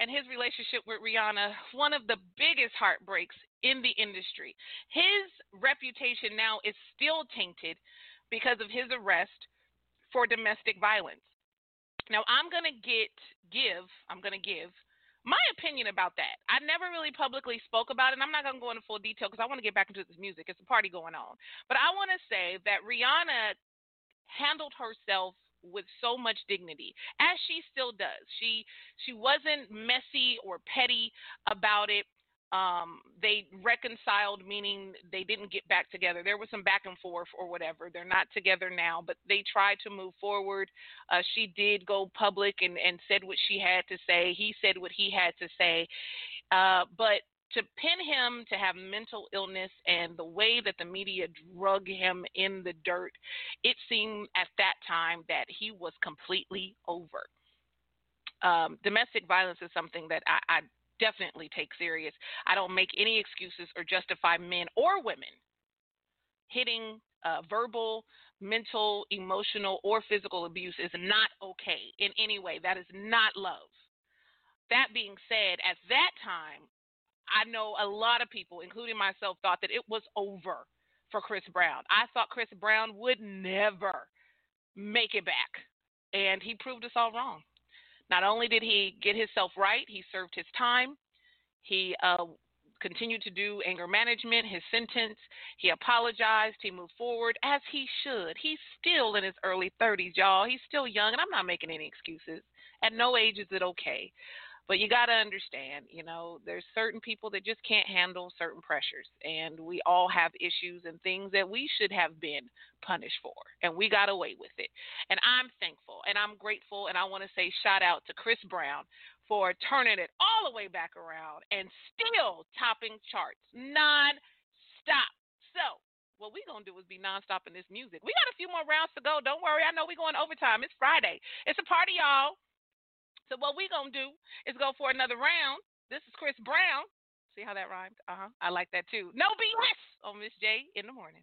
Speaker 4: and his relationship with Rihanna, one of the biggest heartbreaks in the industry. His reputation now is still tainted because of his arrest for domestic violence. Now, I'm going to get give, I'm going to give my opinion about that. I never really publicly spoke about it, and I'm not going to go into full detail because I want to get back into this music. It's a party going on. But I want to say that Rihanna handled herself with so much dignity as she still does. She she wasn't messy or petty about it. Um, they reconciled meaning they didn't get back together. There was some back and forth or whatever. They're not together now but they tried to move forward. Uh, she did go public and, and said what she had to say. He said what he had to say. Uh, but to pin him to have mental illness and the way that the media drug him in the dirt, it seemed at that time that he was completely over. Um, domestic violence is something that I, I definitely take serious. I don't make any excuses or justify men or women hitting uh, verbal, mental, emotional, or physical abuse is not okay in any way. That is not love. That being said, at that time, I know a lot of people, including myself, thought that it was over for Chris Brown. I thought Chris Brown would never make it back, and he proved us all wrong. Not only did he get himself right, he served his time. He uh, continued to do anger management, his sentence. He apologized. He moved forward as he should. He's still in his early 30s, y'all. He's still young, and I'm not making any excuses. At no age is it okay. But you got to understand, you know, there's certain people that just can't handle certain pressures. And we all have issues and things that we should have been punished for. And we got away with it. And I'm thankful and I'm grateful. And I want to say shout out to Chris Brown for turning it all the way back around and still topping charts non stop. So, what we're going to do is be nonstop in this music. We got a few more rounds to go. Don't worry. I know we're going overtime. It's Friday. It's a party, y'all. So what we gonna do is go for another round. This is Chris Brown. See how that rhymed? Uh huh. I like that too. No BS on Miz J in the morning.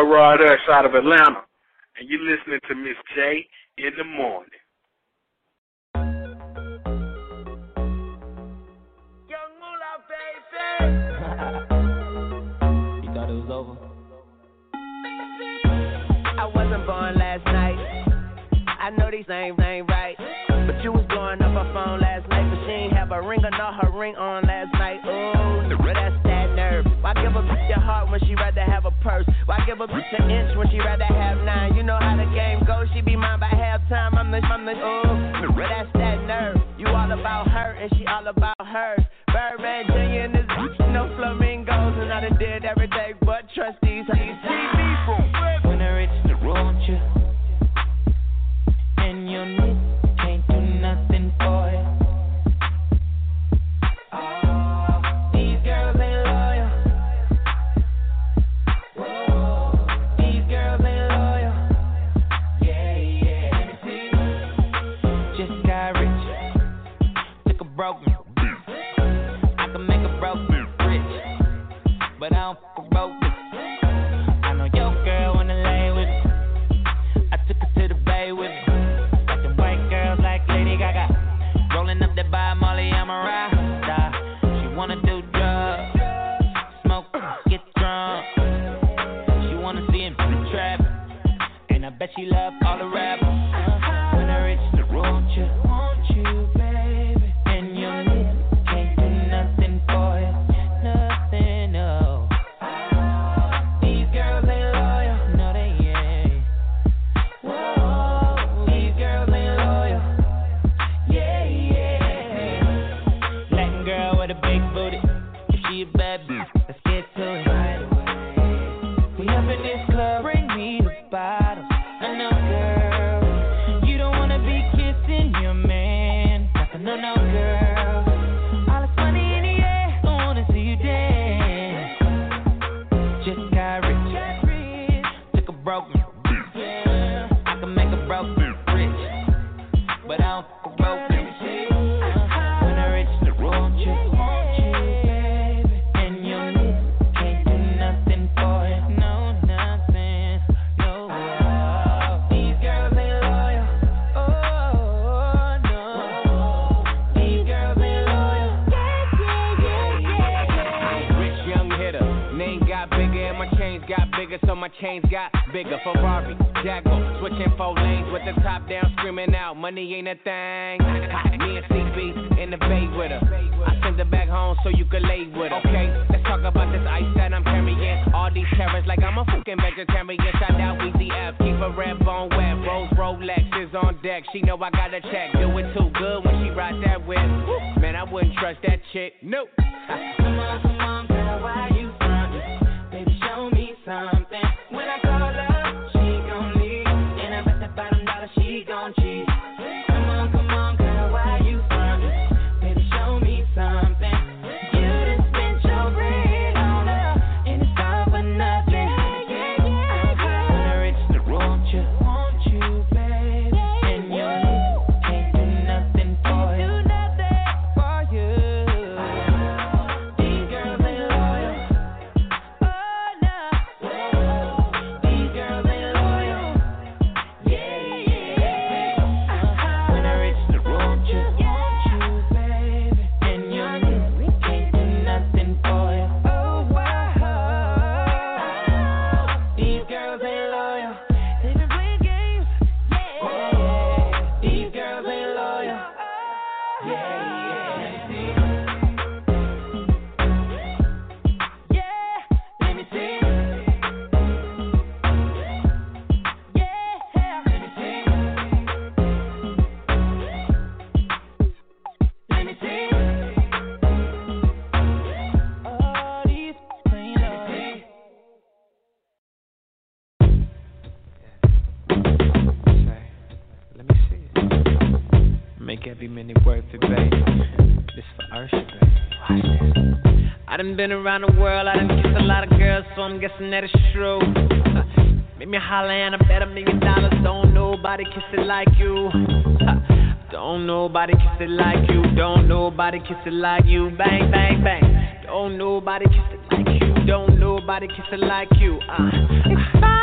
Speaker 11: boy Rod Rush out of Atlanta, and you're listening to Miz J in the morning.
Speaker 12: Young [LAUGHS] thought it was over?
Speaker 13: I wasn't born last night. I know these names ain't right. But you was blowing up her phone last night. But she ain't have a ring or not her ring on last night. Ooh, that's that nerve. Why give a bitch your heart when she rather have give a bitch an inch when she rather have nine. You know how the game goes, she be mine by halftime. I'm the, I'm the,
Speaker 6: oh. she love all the
Speaker 13: rap done been
Speaker 9: around the world, I done kissed a lot of girls, so I'm guessing that it's true. [LAUGHS] Make me holler and I bet a million dollars. Don't nobody kiss it like you. [LAUGHS] Don't nobody kiss it like you. Don't nobody kiss it like you. Bang, bang, bang. Don't nobody kiss it like you. Don't nobody kiss it like you. Uh, uh.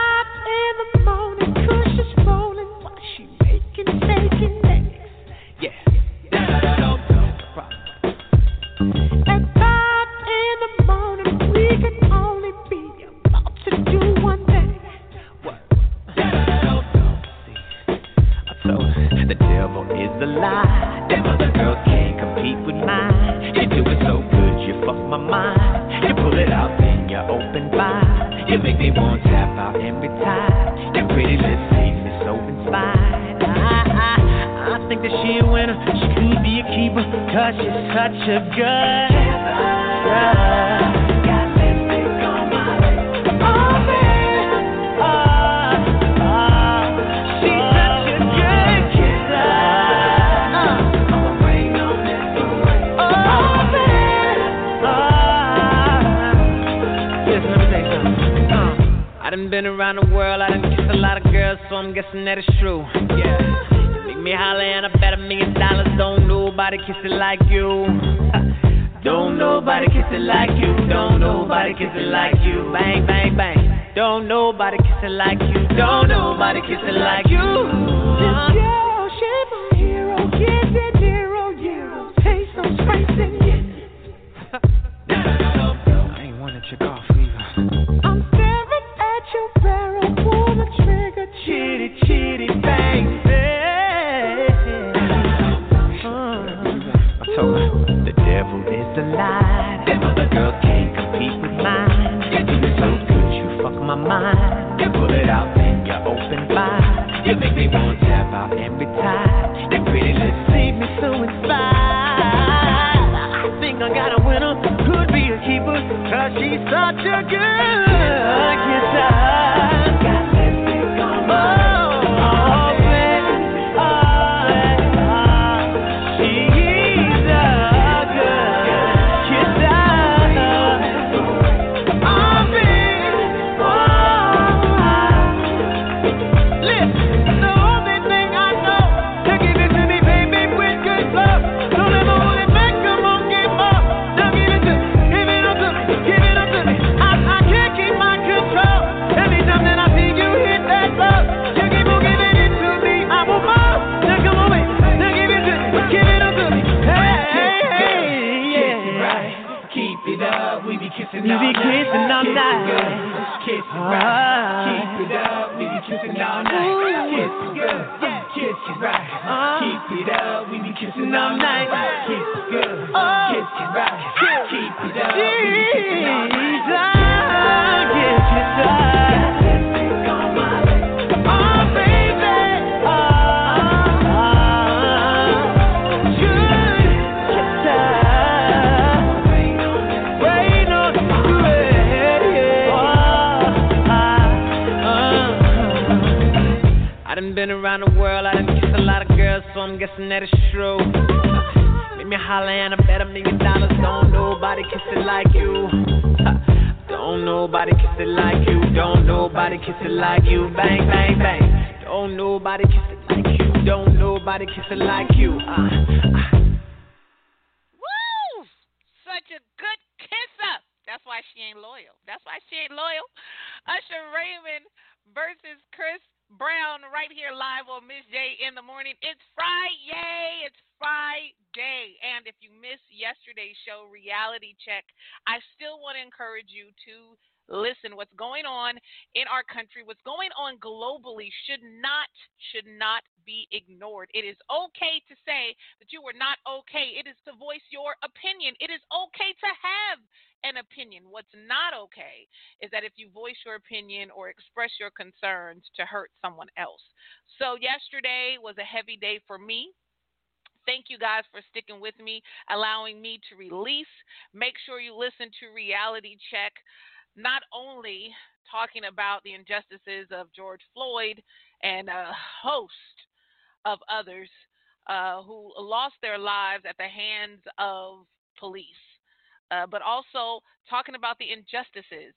Speaker 4: Reality Check, I still want to encourage you to listen. What's going on in our country what's going on globally should not should not be ignored. It is okay to say that you are not okay. It is to voice your opinion. It is okay to have an opinion. What's not okay is that if you voice your opinion or express your concerns to hurt someone else. So yesterday was a heavy day for me Thank you guys for sticking with me, allowing me to release. Make sure you listen to Reality Check not only talking about the injustices of George Floyd and a host of others uh, who lost their lives at the hands of police, uh, but also talking about the injustices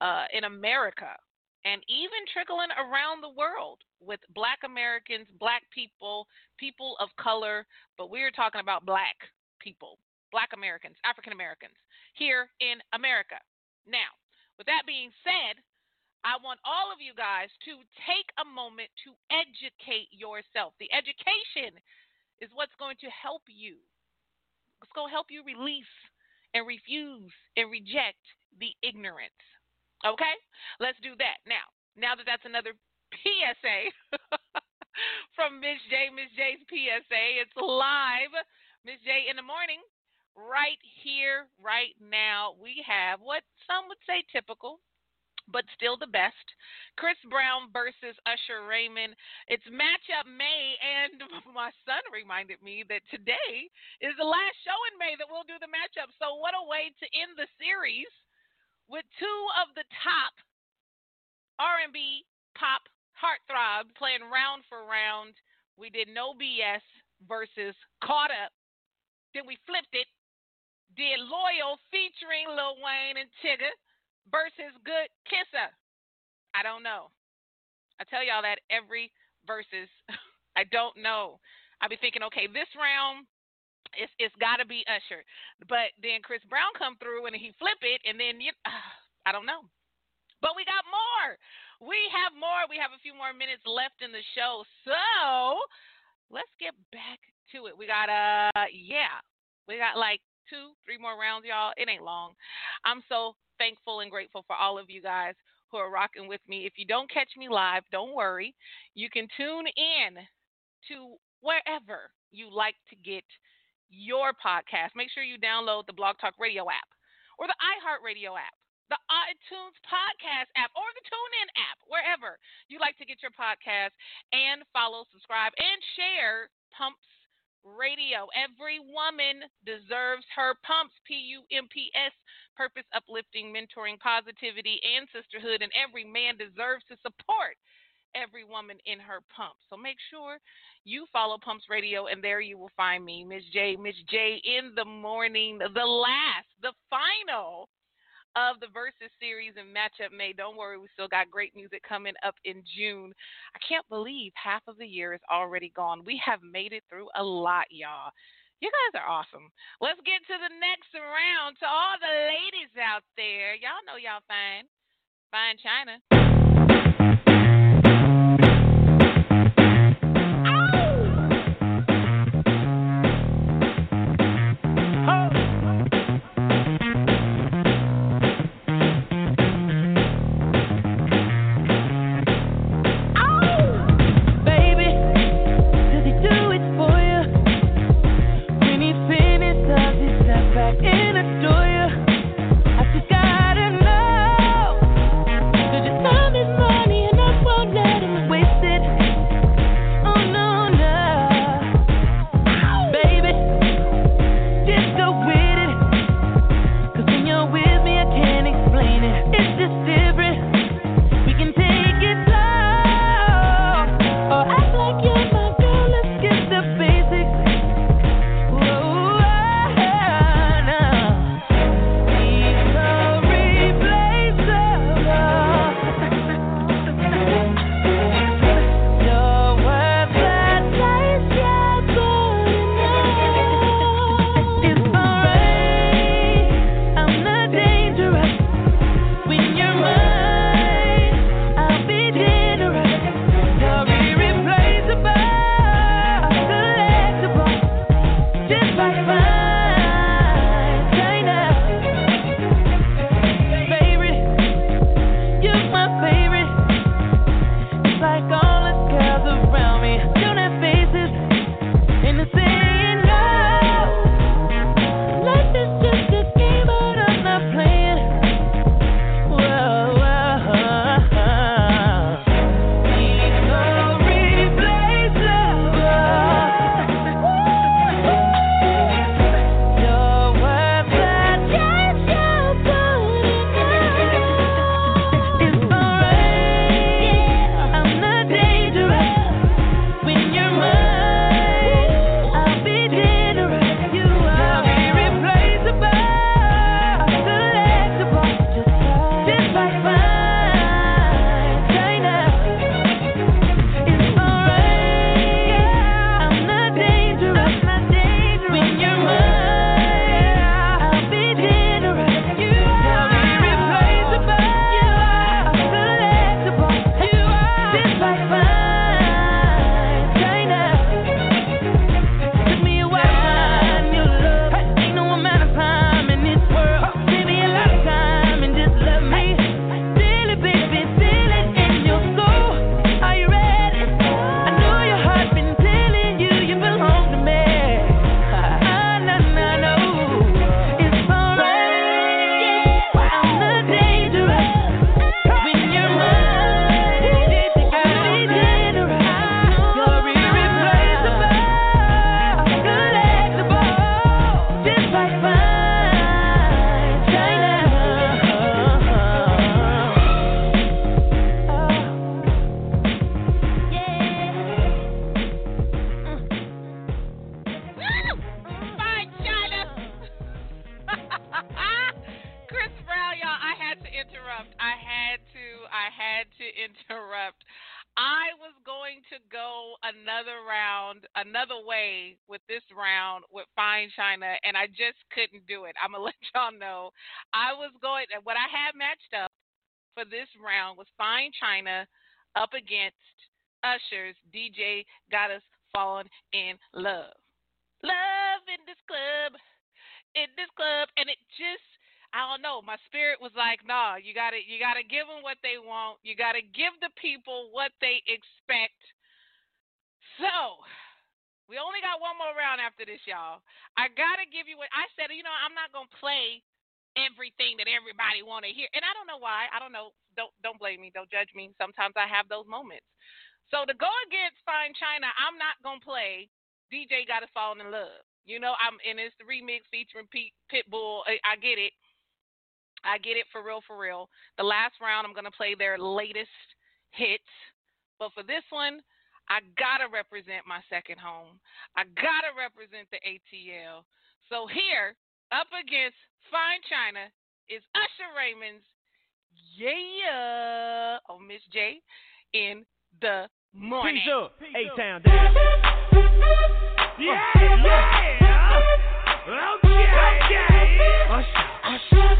Speaker 4: uh, in America and even trickling around the world with black Americans, black people, people of color, but we're talking about black people, black Americans, African Americans here in America. Now, with that being said, I want all of you guys to take a moment to educate yourself. The education is what's going to help you. It's going to help you release and refuse and reject the ignorance. Okay? Let's do that. Now, now that that's another [LAUGHS] PSA [LAUGHS] from Miz J, Miz J's PSA, it's live. Miz J in the morning, right here, right now, we have what some would say typical, but still the best. Chris Brown versus Usher Raymond. It's matchup May, and [LAUGHS] my son reminded me that today is the last show in May that we'll do the matchup. So, what a way to end the series with two of the top R&B pop heartthrobs playing round for round. We did No BS versus Caught Up. Then we flipped it. Did Loyal featuring Lil Wayne and Tyga versus Good Kisser. I don't know. I tell y'all that every versus. [LAUGHS] I don't know. I be thinking, okay, this round it's it's got to be Usher. But then Chris Brown come through and he flip it, and then you, uh, I don't know. But we got more. We have more. We have a few more minutes left in the show, so let's get back to it. We got uh yeah, we got like two, three more rounds, y'all. It ain't long. I'm so thankful and grateful for all of you guys who are rocking with me. If you don't catch me live, don't worry. You can tune in to wherever you like to get your podcast. Make sure you download the Blog Talk Radio app or the iHeartRadio app, the iTunes podcast app, or the TuneIn app, wherever you like to get your podcast, and follow, subscribe, and share Pumps Radio. Every woman deserves her pumps, P U M P S, purpose, uplifting, mentoring, positivity, and sisterhood, and every man deserves to support every woman in her pump. So make sure you follow Pumps Radio, and there you will find me, Miz J, Miz J in the morning, the last, the final of the Versus series and Matchup May. Don't worry, we still got great music coming up in June. I can't believe half of the year is already gone. We have made it through a lot, y'all. You guys are awesome. Let's get to the next round. To all the ladies out there, y'all know y'all fine. Fine China. For this round was Fine China up against Usher's DJ Got Us Falling in Love. Love in this club, in this club, and it just I don't know. My spirit was like, nah, you gotta you gotta give them what they want. You gotta give the people what they expect. So we only got one more round after this, y'all. I gotta give you what I said. You know, I'm not gonna play everything that everybody want to hear, and I don't know why. I don't know. Don't don't blame me. Don't judge me. Sometimes I have those moments. So to go against Fine China, I'm not gonna play. DJ got to fall in love. You know, I'm and it's the remix featuring Pete Pitbull. I, I get it. I get it for real, for real. The last round, I'm to play their latest hits. But for this one, I got to represent my second home. I got to represent the ATL. So here, up against Fine China, is Usher Raymond's Yeah oh Miz J in the morning.
Speaker 14: Peace up, A-Town down.
Speaker 15: Yeah, yeah. Okay, okay. Usher, Usher.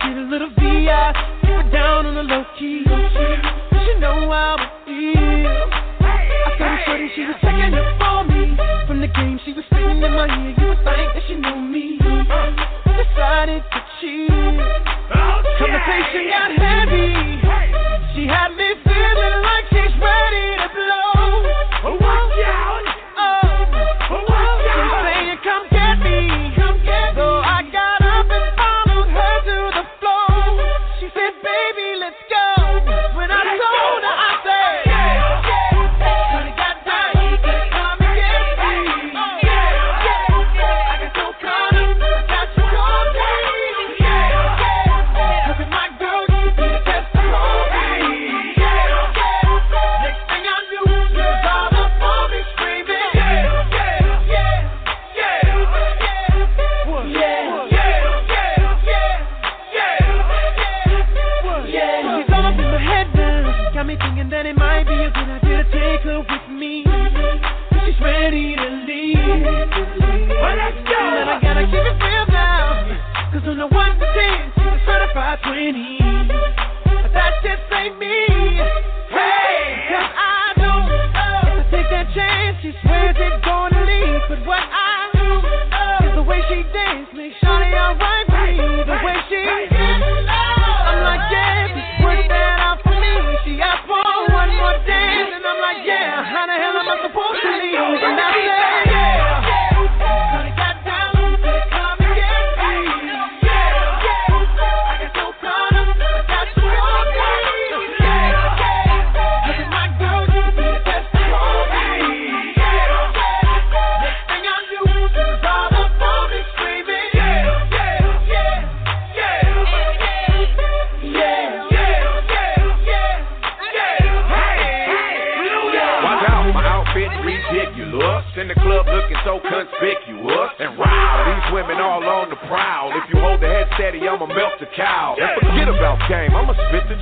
Speaker 5: Get a little VI, keep it down on the low key. You know how I feel. I a shorty, she was checking up for me. From the game, she was spitting in my ear. You would think that she knew me. Decided to cheat. Oh, Conversation got heavy. She had me feeling like she's ready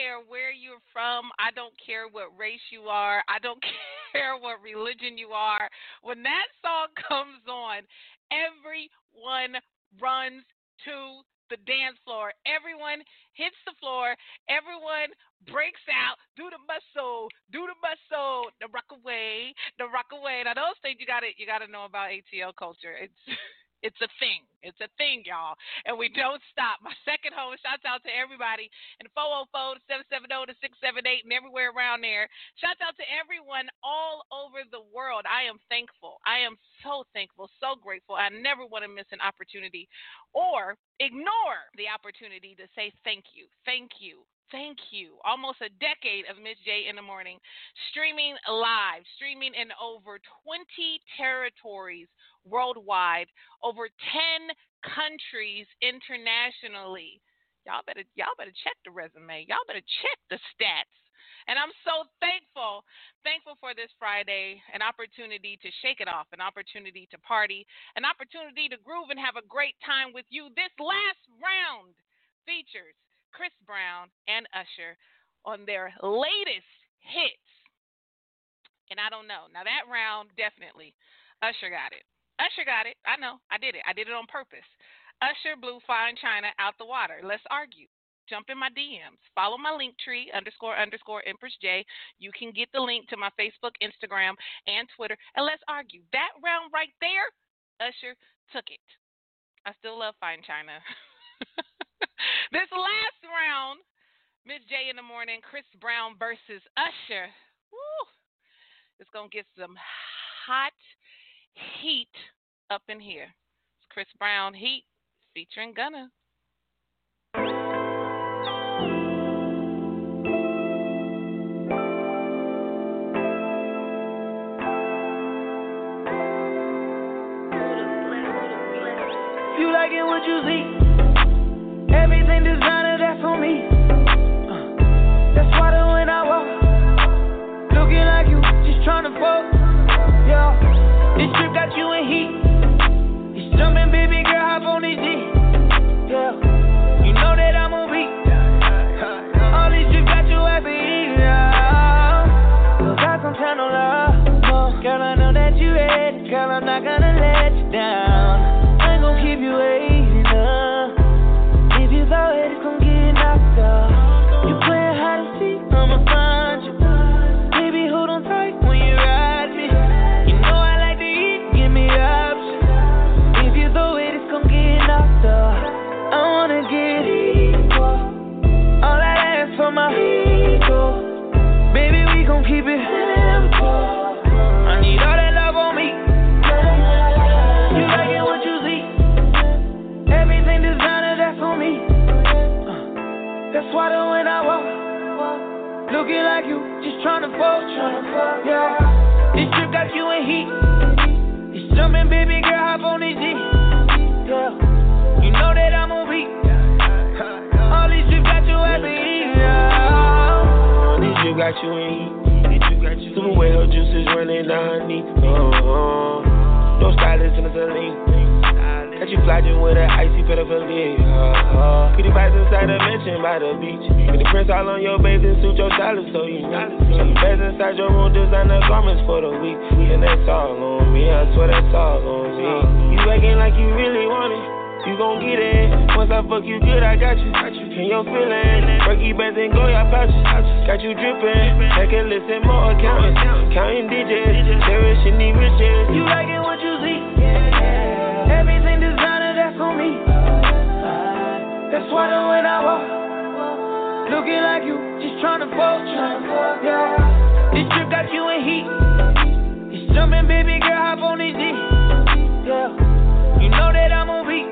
Speaker 4: Care where you're from. I don't care what race you are. I don't [LAUGHS] care what religion you are. When that song [LAUGHS] comes on, everyone runs to the dance floor. Everyone hits the floor. Everyone breaks out. Do the muscle. Do the muscle. The rock away. The rock away. Now those things you got to you got to know about ATL culture. It's [LAUGHS] it's a thing. It's a thing, y'all. And we don't stop. My second home, shouts out to everybody in 404 770 to 678 and everywhere around there. Shouts out to everyone all over the world. I am thankful. I am so thankful, so grateful. I never want to miss an opportunity or ignore the opportunity to say thank you. Thank you. Thank you. Almost a decade of Miz J in the morning, streaming live, streaming in over 20 territories worldwide, over 10 countries internationally. Y'all better y'all better check the resume. Y'all better check the stats. And I'm so thankful, thankful for this Friday, an opportunity to shake it off, an opportunity to party, an opportunity to groove and have a great time with you. This last round features Chris Brown and Usher on their latest hits. And I don't know. Now that round definitely Usher got it. Usher got it. I know. I did it. I did it on purpose. Usher blew Fine China out the water. Let's argue. Jump in my DMs. Follow my Linktree underscore underscore Empress J. You can get the link to my Facebook, Instagram, and Twitter. And let's argue. That round right there, Usher took it. I still love Fine China. [LAUGHS] this last round, Miz J in the morning, Chris Brown versus Usher. Woo! It's gonna get some hot heat up in here. It's Chris Brown Heat featuring Gunna.
Speaker 1: Everything designer, that's on me. Uh, that's why that when I walk, looking like you, just trying to fuck. Yeah, this trip got you in heat. It's jumping, baby girl, hop on this G. Girl, I know that you ready. Girl, I'm not gonna let you down. Tryna fuck, Yeah, this trip got you in heat. It's jumping, baby girl, hop on this G. Yeah, you know that I'm on beat. All these trips got you happy. Yeah,
Speaker 16: This you got you in heat. Super whale juices running down her knee. Uh-huh. No stylist in the saline. You flogging with an icy pedophilia. Uh-huh. Pretty vibes inside a mansion by the beach. With the prints all on your bathing suit, your stylist so you know. So you best inside your room, designer garments for the week. And that's all on me, I swear that's all on me. You acting like you really want it. You gon' get it. Once I fuck you good, I got you. Got you. And your feeling. Breaky bands and go your pouches. Got you dripping. Take a listen, more accounting. Counting digits. Cherishing these riches.
Speaker 1: You like it what you see. Everything me. That's why then when I walk, looking like you, just trying to fold you. This trip got you in heat. It's jumping, baby girl, hop on this D. Yeah. You know that I'm on beat.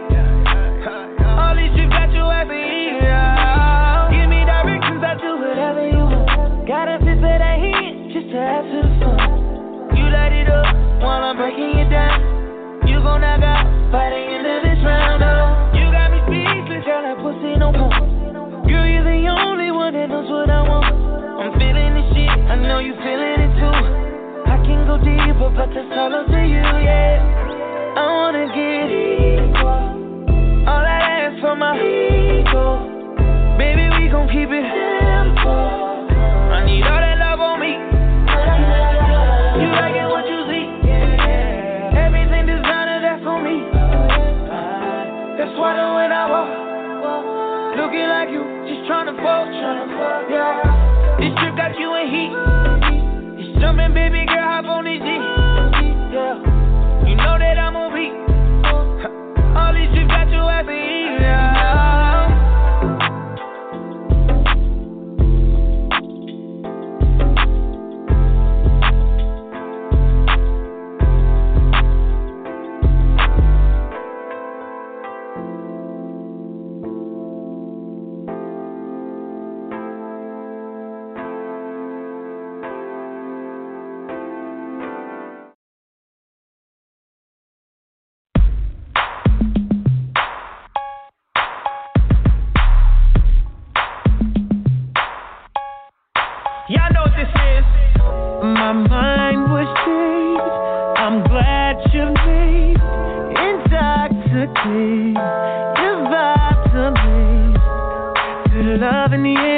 Speaker 1: All these trips got you happy. Yeah. Give me directions, I'll do whatever you want. Got a fist that heat just to add to the fun. You light it up while I'm breaking it down. You gon' knock out by the end of this round. Uh. You got me speechless, girl, that pussy pump. Girl, you're the only one that knows what I want. I'm feeling this shit, I know you feeling it too. I can go deeper, but that's all up to you, yeah. I wanna get it. All I ask for my ego. Baby, we gon' keep it simple. I need all that love on me. You water when I walk. Looking like you, just tryna fall, tryna yeah. This trip got you in heat. It's jumping, baby girl, hop on these G. Yeah. You know that I'm a beat. All these trips got you
Speaker 17: happy. love in the
Speaker 5: air.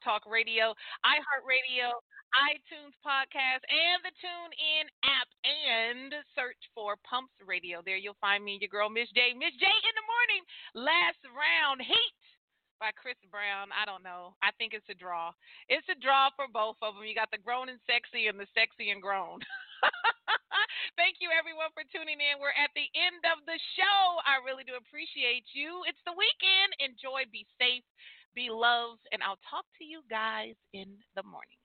Speaker 5: Talk Radio, iHeartRadio, iTunes Podcast, and the TuneIn app. And search for Pumps Radio. There you'll find me, your girl, Miz J. Miz J in the morning. Last round, Heat
Speaker 4: by Chris Brown. I don't know. I think it's a draw. It's a draw for both of them. You got the grown and sexy and the sexy and grown. [LAUGHS] Thank you, everyone, for tuning in. We're at the end of the show. I really do appreciate you. It's the weekend. Enjoy, be safe, be loved, and I'll talk to you guys in the morning.